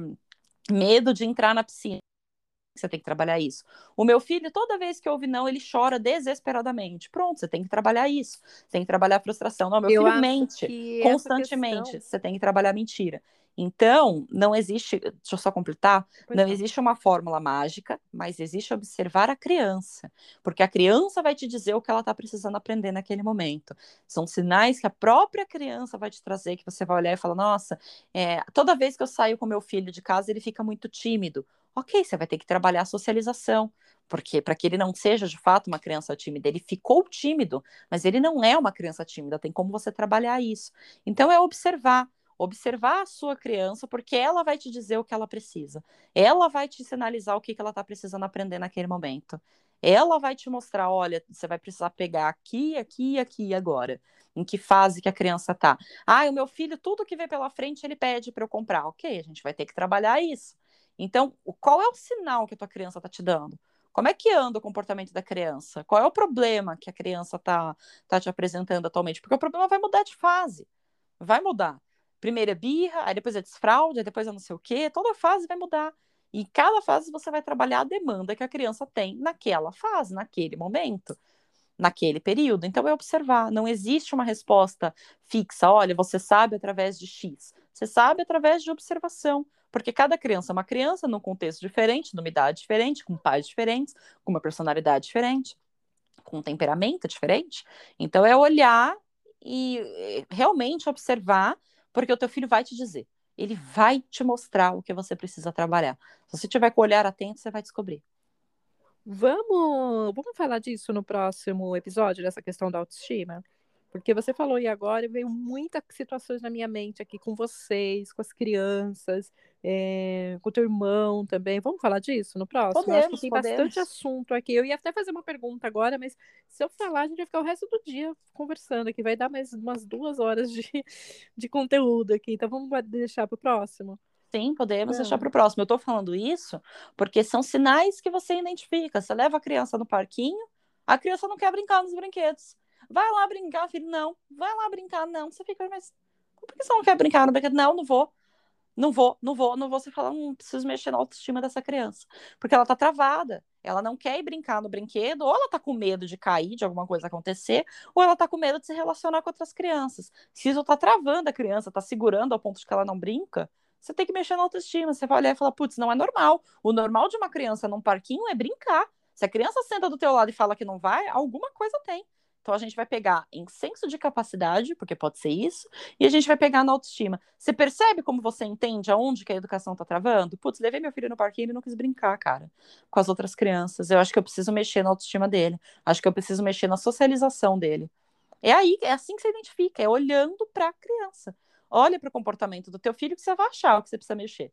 medo de entrar na piscina você tem que trabalhar isso. O meu filho, toda vez que ouve não, ele chora desesperadamente. Pronto, você tem que trabalhar isso. Você tem que trabalhar a frustração. Não, meu eu filho mente constantemente. Questão... Você tem que trabalhar mentira. Então, não existe, deixa eu só completar, pois não é. existe uma fórmula mágica, mas existe observar a criança, porque a criança vai te dizer o que ela está precisando aprender naquele momento. São sinais que a própria criança vai te trazer, que você vai olhar e falar, nossa, é, toda vez que eu saio com meu filho de casa, ele fica muito tímido ok, você vai ter que trabalhar a socialização, porque para que ele não seja de fato uma criança tímida, ele ficou tímido, mas ele não é uma criança tímida, tem como você trabalhar isso. Então é observar, observar a sua criança, porque ela vai te dizer o que ela precisa. Ela vai te sinalizar o que, que ela está precisando aprender naquele momento. Ela vai te mostrar, olha, você vai precisar pegar aqui, aqui, aqui agora. Em que fase que a criança está? Ah, o meu filho, tudo que vê pela frente, ele pede para eu comprar. Ok, a gente vai ter que trabalhar isso. Então, qual é o sinal que a tua criança está te dando? Como é que anda o comportamento da criança? Qual é o problema que a criança está tá te apresentando atualmente? Porque o problema vai mudar de fase. Vai mudar. Primeiro é birra, aí depois é desfraude, aí depois é não sei o quê. Toda fase vai mudar. E em cada fase você vai trabalhar a demanda que a criança tem naquela fase, naquele momento, naquele período. Então é observar. Não existe uma resposta fixa. Olha, você sabe através de X. Você sabe através de observação. Porque cada criança é uma criança num contexto diferente, numa idade diferente, com pais diferentes, com uma personalidade diferente, com um temperamento diferente. Então é olhar e eh, realmente observar, porque o teu filho vai te dizer. Ele vai te mostrar o que você precisa trabalhar. Se você tiver com o olhar atento, você vai descobrir. Vamos, vamos falar disso no próximo episódio, dessa questão da autoestima? Porque você falou e agora veio muitas situações na minha mente aqui com vocês, com as crianças, é, com o teu irmão também. Vamos falar disso no próximo? Podemos, Acho que tem podemos. bastante assunto aqui. Eu ia até fazer uma pergunta agora, mas se eu falar, a gente vai ficar o resto do dia conversando aqui. Vai dar mais umas duas horas de, de conteúdo aqui. Então vamos deixar para o próximo. Sim, podemos é. deixar para o próximo. Eu estou falando isso porque são sinais que você identifica. Você leva a criança no parquinho, a criança não quer brincar nos brinquedos. Vai lá brincar, filho. Não. Vai lá brincar, não. Você fica, mas por que você não quer brincar no brinquedo? Não, não vou. Não vou, não vou, não vou. Você fala, não preciso mexer na autoestima dessa criança. Porque ela tá travada. Ela não quer ir brincar no brinquedo, ou ela tá com medo de cair, de alguma coisa acontecer, ou ela tá com medo de se relacionar com outras crianças. Se isso tá travando a criança, tá segurando ao ponto de que ela não brinca, você tem que mexer na autoestima. Você vai olhar e falar, putz, não é normal. O normal de uma criança num parquinho é brincar. Se a criança senta do teu lado e fala que não vai, alguma coisa tem. Então a gente vai pegar em senso de capacidade, porque pode ser isso, e a gente vai pegar na autoestima. Você percebe como você entende aonde que a educação tá travando? Putz, levei meu filho no parquinho e ele não quis brincar, cara, com as outras crianças. Eu acho que eu preciso mexer na autoestima dele. Acho que eu preciso mexer na socialização dele. É aí, é assim que você identifica, é olhando para a criança. Olha para o comportamento do teu filho que você vai achar o que você precisa mexer.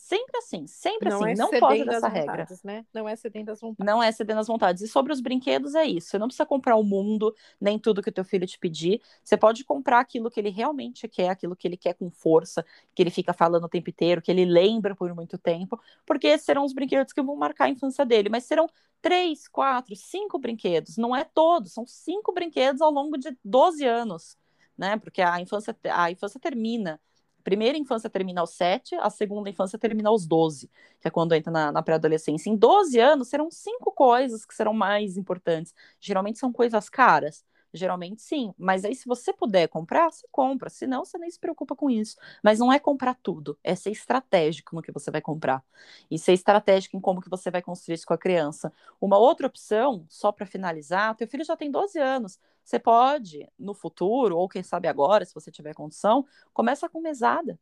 Sempre assim, sempre não assim. É não foge dessa regra. né? Não é cedendo às vontades. Não é cedendo às vontades. E sobre os brinquedos é isso. Você não precisa comprar o mundo, nem tudo que o teu filho te pedir. Você pode comprar aquilo que ele realmente quer, aquilo que ele quer com força, que ele fica falando o tempo inteiro, que ele lembra por muito tempo, porque esses serão os brinquedos que vão marcar a infância dele. Mas serão três, quatro, cinco brinquedos. Não é todos, são cinco brinquedos ao longo de 12 anos, né? Porque a infância, a infância termina primeira infância termina aos 7, a segunda infância termina aos 12, que é quando entra na, na pré-adolescência. Em 12 anos, serão cinco coisas que serão mais importantes. Geralmente são coisas caras. Geralmente sim, mas aí se você puder comprar, você compra, senão você nem se preocupa com isso. Mas não é comprar tudo, é ser estratégico no que você vai comprar. E ser estratégico em como que você vai construir isso com a criança. Uma outra opção, só para finalizar, teu filho já tem 12 anos, você pode, no futuro, ou quem sabe agora, se você tiver condição, começa com mesada.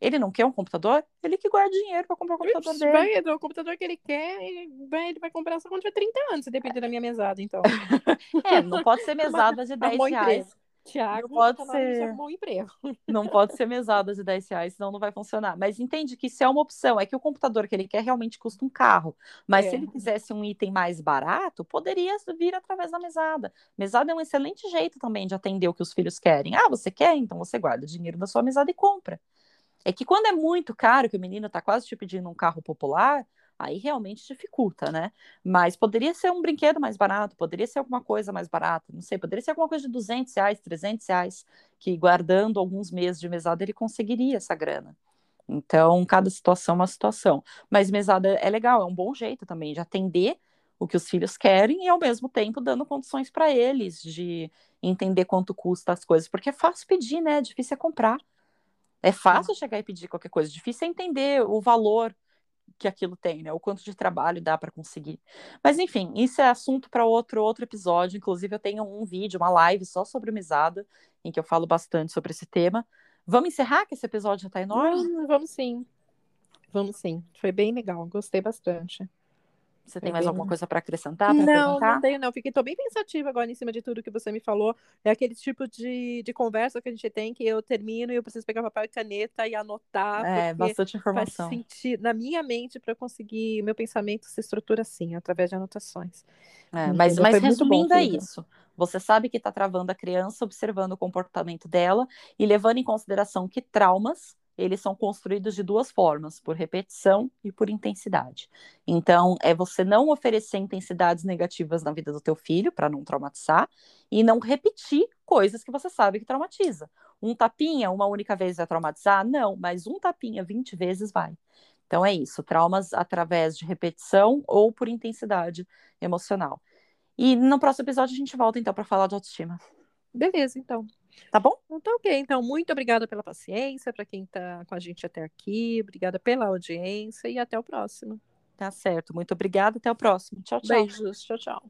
Ele não quer um computador? Ele que guarda dinheiro para comprar o computador dele. Vai, o computador que ele quer, ele vai, ele vai comprar só quando tiver 30 anos, se depender da minha mesada, então. é, não pode ser mesada de 10 reais. Tiago, não pode ser um emprego. Não pode ser mesada de 10 reais, senão não vai funcionar. Mas entende que isso é uma opção. É que o computador que ele quer realmente custa um carro. Mas é. se ele quisesse um item mais barato, poderia vir através da mesada. Mesada é um excelente jeito também de atender o que os filhos querem. Ah, você quer? Então você guarda o dinheiro da sua mesada e compra. É que quando é muito caro, que o menino está quase te pedindo um carro popular, aí realmente dificulta, né? Mas poderia ser um brinquedo mais barato, poderia ser alguma coisa mais barata, não sei, poderia ser alguma coisa de 200 reais, 300 reais, que guardando alguns meses de mesada ele conseguiria essa grana. Então, cada situação é uma situação. Mas mesada é legal, é um bom jeito também de atender o que os filhos querem e, ao mesmo tempo, dando condições para eles de entender quanto custa as coisas, porque é fácil pedir, né? É difícil é comprar. É fácil chegar e pedir qualquer coisa, difícil é entender o valor que aquilo tem, né? O quanto de trabalho dá para conseguir. Mas enfim, isso é assunto para outro outro episódio. Inclusive eu tenho um vídeo, uma live só sobre mesada, em que eu falo bastante sobre esse tema. Vamos encerrar que esse episódio já está enorme? vamos sim. Vamos sim. Foi bem legal, gostei bastante. Você tem mais alguma coisa para acrescentar? Pra não, perguntar? não tenho, não. Fiquei tô bem pensativa agora em cima de tudo que você me falou. É aquele tipo de, de conversa que a gente tem que eu termino e eu preciso pegar papel e caneta e anotar. É, bastante informação. Faz sentido na minha mente para conseguir. Meu pensamento se estrutura assim, através de anotações. É, mas, mas resumindo, é isso. Você sabe que está travando a criança, observando o comportamento dela e levando em consideração que traumas eles são construídos de duas formas, por repetição e por intensidade. Então, é você não oferecer intensidades negativas na vida do teu filho para não traumatizar e não repetir coisas que você sabe que traumatiza. Um tapinha uma única vez vai traumatizar? Não, mas um tapinha 20 vezes vai. Então é isso, traumas através de repetição ou por intensidade emocional. E no próximo episódio a gente volta então para falar de autoestima. Beleza, então. Tá bom? Então tá ok. Então, muito obrigada pela paciência, para quem tá com a gente até aqui. Obrigada pela audiência e até o próximo. Tá certo. Muito obrigada. Até o próximo. Tchau, tchau. Beijos. Tchau, tchau.